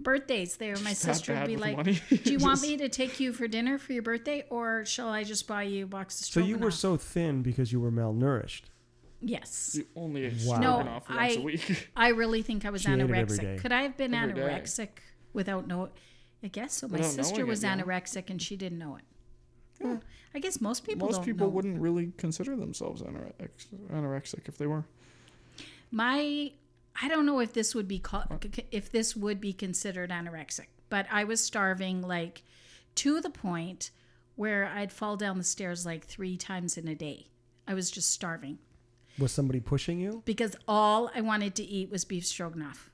Birthdays, there, my That sister would be like, "Do you want me to take you for dinner for your birthday, or shall I just buy you a box of So you were so thin because you were malnourished. yes. You only ate Wow. stroganoff No, once a I- week. I really think I was She ate it every anorexic. Could I have been Every day. Anorexic without know? I guess so. My Without sister knowing was it, yeah. anorexic and she didn't know it. Hmm. I guess most people Most don't people know. wouldn't really consider themselves anorex- anorexic if they were. My, I don't know if this would be called, if this would be considered anorexic, but I was starving like to the point where I'd fall down the stairs like three times in a day. I was just starving Was somebody pushing you? because all I wanted to eat was beef stroganoff.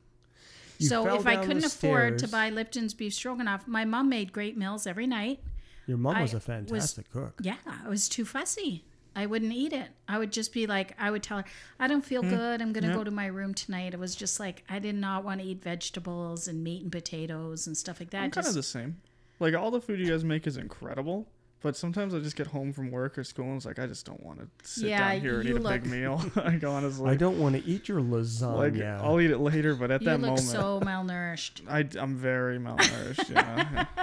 You so fell if I down the couldn't afford to buy Lipton's beef stroganoff, my mom made great meals every night. Your mom was a fantastic cook. Yeah, I was too fussy. I wouldn't eat it. I would just be like, I would tell her, I don't feel hmm. good. I'm going to Yeah. go to my room tonight. It was just like, I did not want to eat vegetables and meat and potatoes and stuff like that. I'm kind of the same. Like all the food you guys make is incredible, but sometimes I just get home from work or school and it's like I just don't want to sit Yeah, down here and eat a look- big meal. like honestly, I don't want to eat your like lasagna. I'll eat it later, but at you that look moment, so malnourished. I I'm very malnourished. yeah.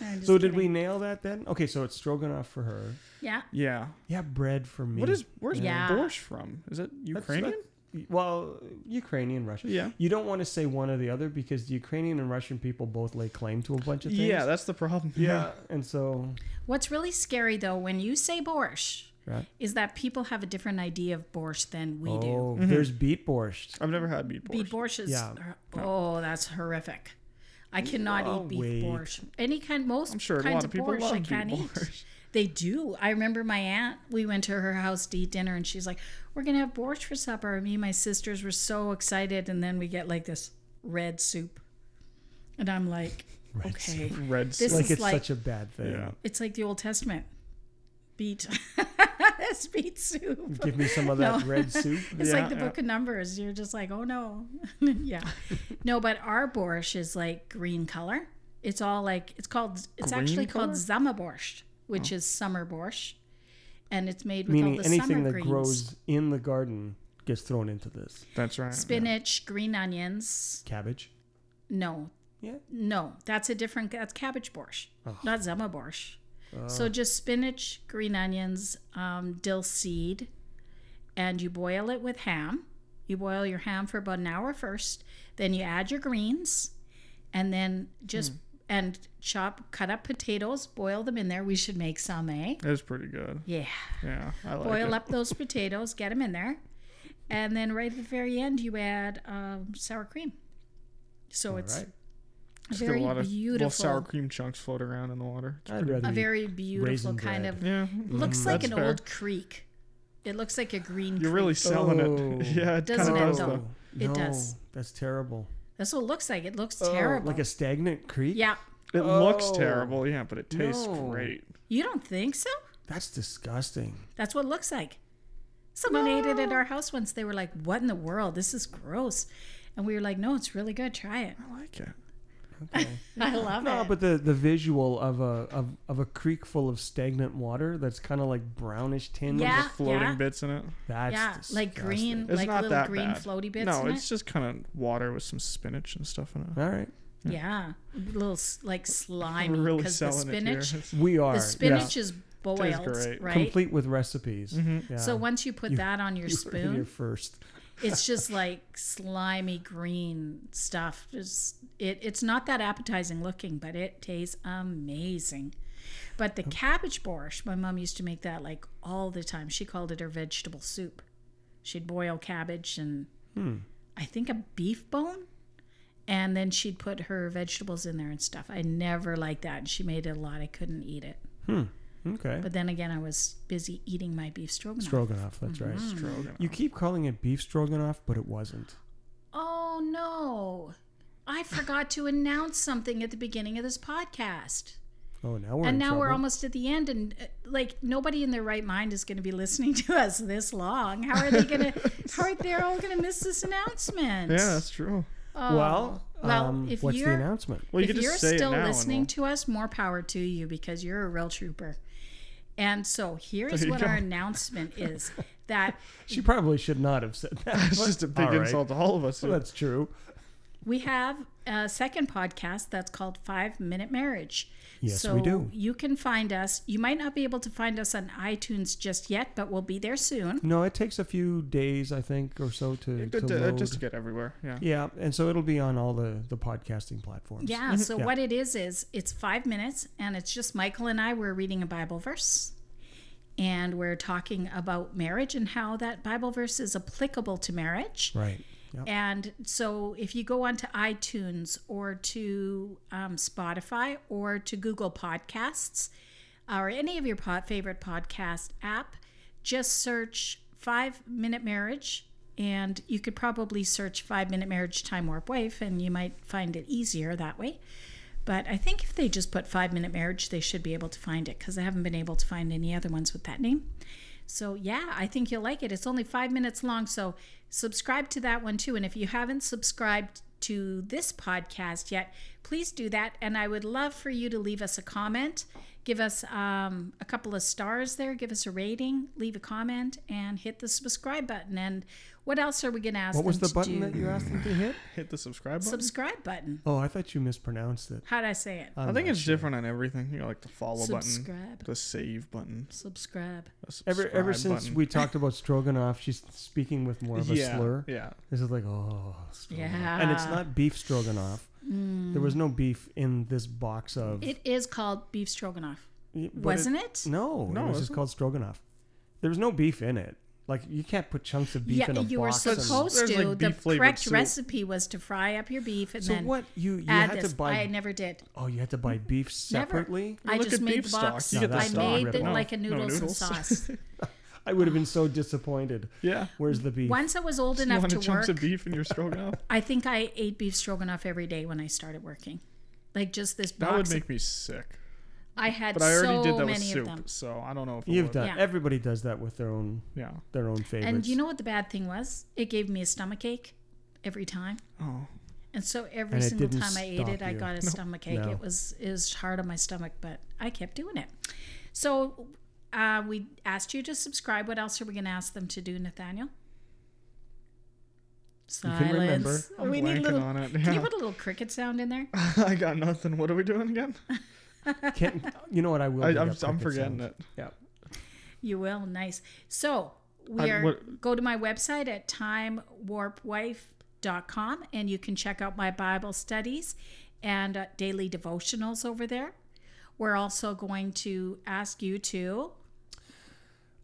I'm so did kidding. we nail that then? Okay, so it's stroganoff for her. Yeah. yeah. Yeah, bread for me. What is where's Yeah. borscht from? Is it That's- Ukrainian? that- well, Ukrainian, Russian. Yeah. You don't want to say one or the other because the Ukrainian and Russian people both lay claim to a bunch of things. Yeah, that's the problem. yeah, and so What's really scary though, when you say borscht, Right. is that people have a different idea of borscht than we do. oh, mm-hmm. there's beet borscht. I've never had beet borscht. Beef borscht is Yeah. oh, that's horrific. I cannot Oh, eat beef wait. borscht. Any kind, most I'm sure a kinds lot of of people borscht love I can't eat. Borscht. They do. I remember my aunt. We went to her house to eat dinner, and she's like, "We're gonna have borscht for supper." And me and my sisters were so excited, and then we get like this red soup, and I'm like, Red "Okay, Red This soup. like is it's like- such a bad thing. Yeah. it's like the Old Testament, beet, it's beet soup." Give me some of that No. red soup. It's Yeah, like the yeah. book of Numbers. You're just like, oh no. yeah. No, but our borscht is like green color. It's all like, it's called, it's Green actually color? called Sommerborscht, which is summer borscht. And it's made with all Meaning the anything summer that greens. grows in the garden gets thrown into this. That's right. yeah. Spinach, green onions. Cabbage. No, Yeah. no, that's a different, that's cabbage borscht, Oh. not Sommerborscht. So just spinach, green onions, um, dill seed, and you boil it with ham. You boil your ham for about an hour first. Then you add your greens, and then just and chop, cut up potatoes, boil them in there. We should make some, eh? It's pretty good. Yeah. Yeah, I like boil it. up those potatoes, get them in there, and then right at the very end you add um, sour cream. So All it's right. a Still very a lot of beautiful, little sour cream chunks float around in the water. It's I'd pretty- rather a eat very beautiful raisin kind bread. of yeah, looks like that's an fair. old creek. It looks like a green. You're creek. really selling Oh. it. Yeah, it kind Doesn't of it, does though? though. It no, does. That's terrible. That's what it looks like. It looks Oh, terrible. like a stagnant creek. yeah, It looks Oh. terrible, yeah, but it tastes No. great. you don't think so? That's disgusting. That's what it looks like. Someone ate it at our house once. They were like, "What in the world? This is gross," and we were like, "No, it's really good. Try it." I like it. Okay. I love no, it. No, but the the visual of a of, of a creek full of stagnant water that's kind of like brownish tinge. Yeah. Floating bits in it. That's yeah, like green, It's like not little that green bad. floaty bits no, in it's it. just kind of water with some spinach and stuff in it. All right. Yeah, little like slimy We're really because the selling it here. spinach, We are the spinach is boiled, great. right? complete with recipes. Mhm. Yeah. So once you put You- that on your spoon, you were here spoon, first. It's just like slimy green stuff. Just it, it's not that appetizing looking, but it tastes amazing. But the cabbage borscht, my mom used to make that like all the time. She called it her vegetable soup. She'd boil cabbage and Hmm. I think a beef bone, and then she'd put her vegetables in there and stuff. I never liked that, and she made it a lot. I couldn't eat it. Hmm. Okay. But then again, I was busy eating my beef stroganoff. Stroganoff. That's right. Mm-hmm. Stroganoff. You keep calling it beef stroganoff, but it wasn't. Oh no. I forgot to announce something at the beginning of this podcast. Oh, now we're and in now we're almost at the end and uh, like nobody in their right mind is going to be listening to us this long. How are they going to how are they all going to miss this announcement? Yeah, that's true. Oh. well, well, um, if what's you're announcement? Well, you if could you're say still it now listening and to us, more power to you because you're a real trooper. And so here's what go. our announcement is that She probably should not have said that. It's just a big all right. insult to all of us. Well, that's true. we have a second podcast that's called Five Minute Marriage. Yes, so we do. You can find us. You might not be able to find us on iTunes just yet, but we'll be there soon. No, it takes a few days, I think, or so to, Good to to- uh, load. just to get everywhere. Yeah. yeah, and so it'll be on all the the podcasting platforms. Yeah. So Yeah. what it is is it's five minutes, and it's just Michael and I. We're reading a Bible verse, and we're talking about marriage and how that Bible verse is applicable to marriage. Right. Yep. And so if you go onto iTunes or to um, Spotify or to Google Podcasts or any of your pod, favorite podcast app, just search Five Minute Marriage. And you could probably search Five Minute Marriage Time Warp Wife, and you might find it easier that way. But I think if they just put Five Minute Marriage, they should be able to find it because I haven't been able to find any other ones with that name. So yeah, I think you'll like it. It's only five minutes long, so subscribe to that one too. And if you haven't subscribed to this podcast yet, please do that. And I would love for you to leave us a comment, give us um, a couple of stars there, give us a rating, leave a comment, and hit the subscribe button. And what else are we going to ask What was them the to button do? that you asked them to hit? Hit the subscribe button. subscribe button. Oh, I thought you mispronounced it. How'd I say it? I think it's different on everything. You know, like the follow button, subscribe. the save button, Subscribe. the Ever ever subscribe since button. we talked about stroganoff, she's speaking with more of a yeah, slur. Yeah. This is like, oh, stroganoff. Yeah. and it's not beef stroganoff. Mm. There was no beef in this box of. It is called beef stroganoff. but Wasn't it? No, No, it was just isn't called stroganoff. There was no beef in it. Like you can't put chunks of beef yeah, in a box. you were box. and- supposed to. like, the beef-flavored correct soup. recipe was to fry up your beef and so then what you you add had this. to buy? I never did. oh, you had to buy beef Never. separately. I look just at made beef the stock. box. You get the I stock made written it off. like a No noodles and sauce. I would have been so disappointed. Yeah. Where's the beef? Once I was old You enough wanted to chunks work, of beef in your stroganoff? I think I ate beef stroganoff every day when I started working. Like just this That box. would of- make me sick. I had But I already so did that with many soup, of them. so I don't know if it You've would. done. Yeah. Everybody does that with their own Yeah. their own favorites. And you know what the bad thing was? It gave me a stomach ache every time. Oh. And so every And it single didn't time I ate stop it, I you. got a stomach ache. No. It was it was hard on my stomach, but I kept doing it. So uh, we asked you to subscribe. What else are we going to ask them to do, Nathaniel? You can remember. Silence. I'm we need a blanking little. on it. Can you Yeah. put a little cricket sound in there? I got nothing. What are we doing again? Can, you know what? I will. I, I'm, I'm forgetting sounds. it. Yeah. You will. Nice. So we I- are what- go to my website at timewarpwife.com and you can check out my Bible studies and uh, daily devotionals over there. We're also going to ask you to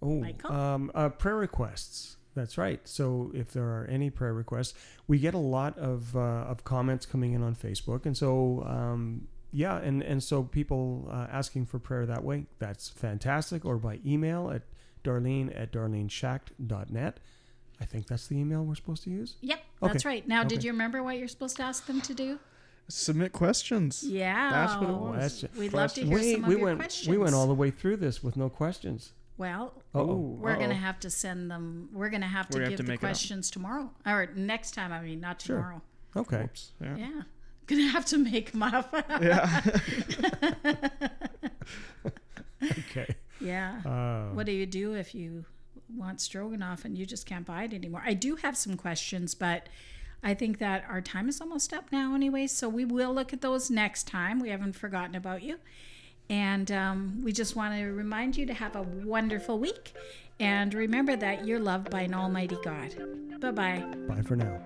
Oh, um, uh, prayer requests. That's right. So if there are any prayer requests, we get a lot of uh, of comments coming in on Facebook, and so um, yeah, and and so people uh, asking for prayer that way. That's fantastic. Or by email at Darlene at darleneschacht.net. I think that's the email we're supposed to use. Yep, that's right. Now, did you remember what you're supposed to ask them to do? Submit questions. Yeah, That's what it was. Question- We'd love to hear Wait, some of we your went questions. we went all the way through this with no questions. well. Oh, We're gonna have to send them. We're gonna have to We're give have to the make it up. questions tomorrow or next time. I mean, not tomorrow. Sure. tomorrow. okay. Oops. Yeah. Yeah, gonna have to make them up. Yeah. Okay. yeah. Uh, What do you do if you want stroganoff and you just can't buy it anymore? I do have some questions, but I think that our time is almost up now, anyway. So we will look at those next time. We haven't forgotten about you. And um, we just want to remind you to have a wonderful week. And remember that you're loved by an almighty God. Bye bye. bye for now.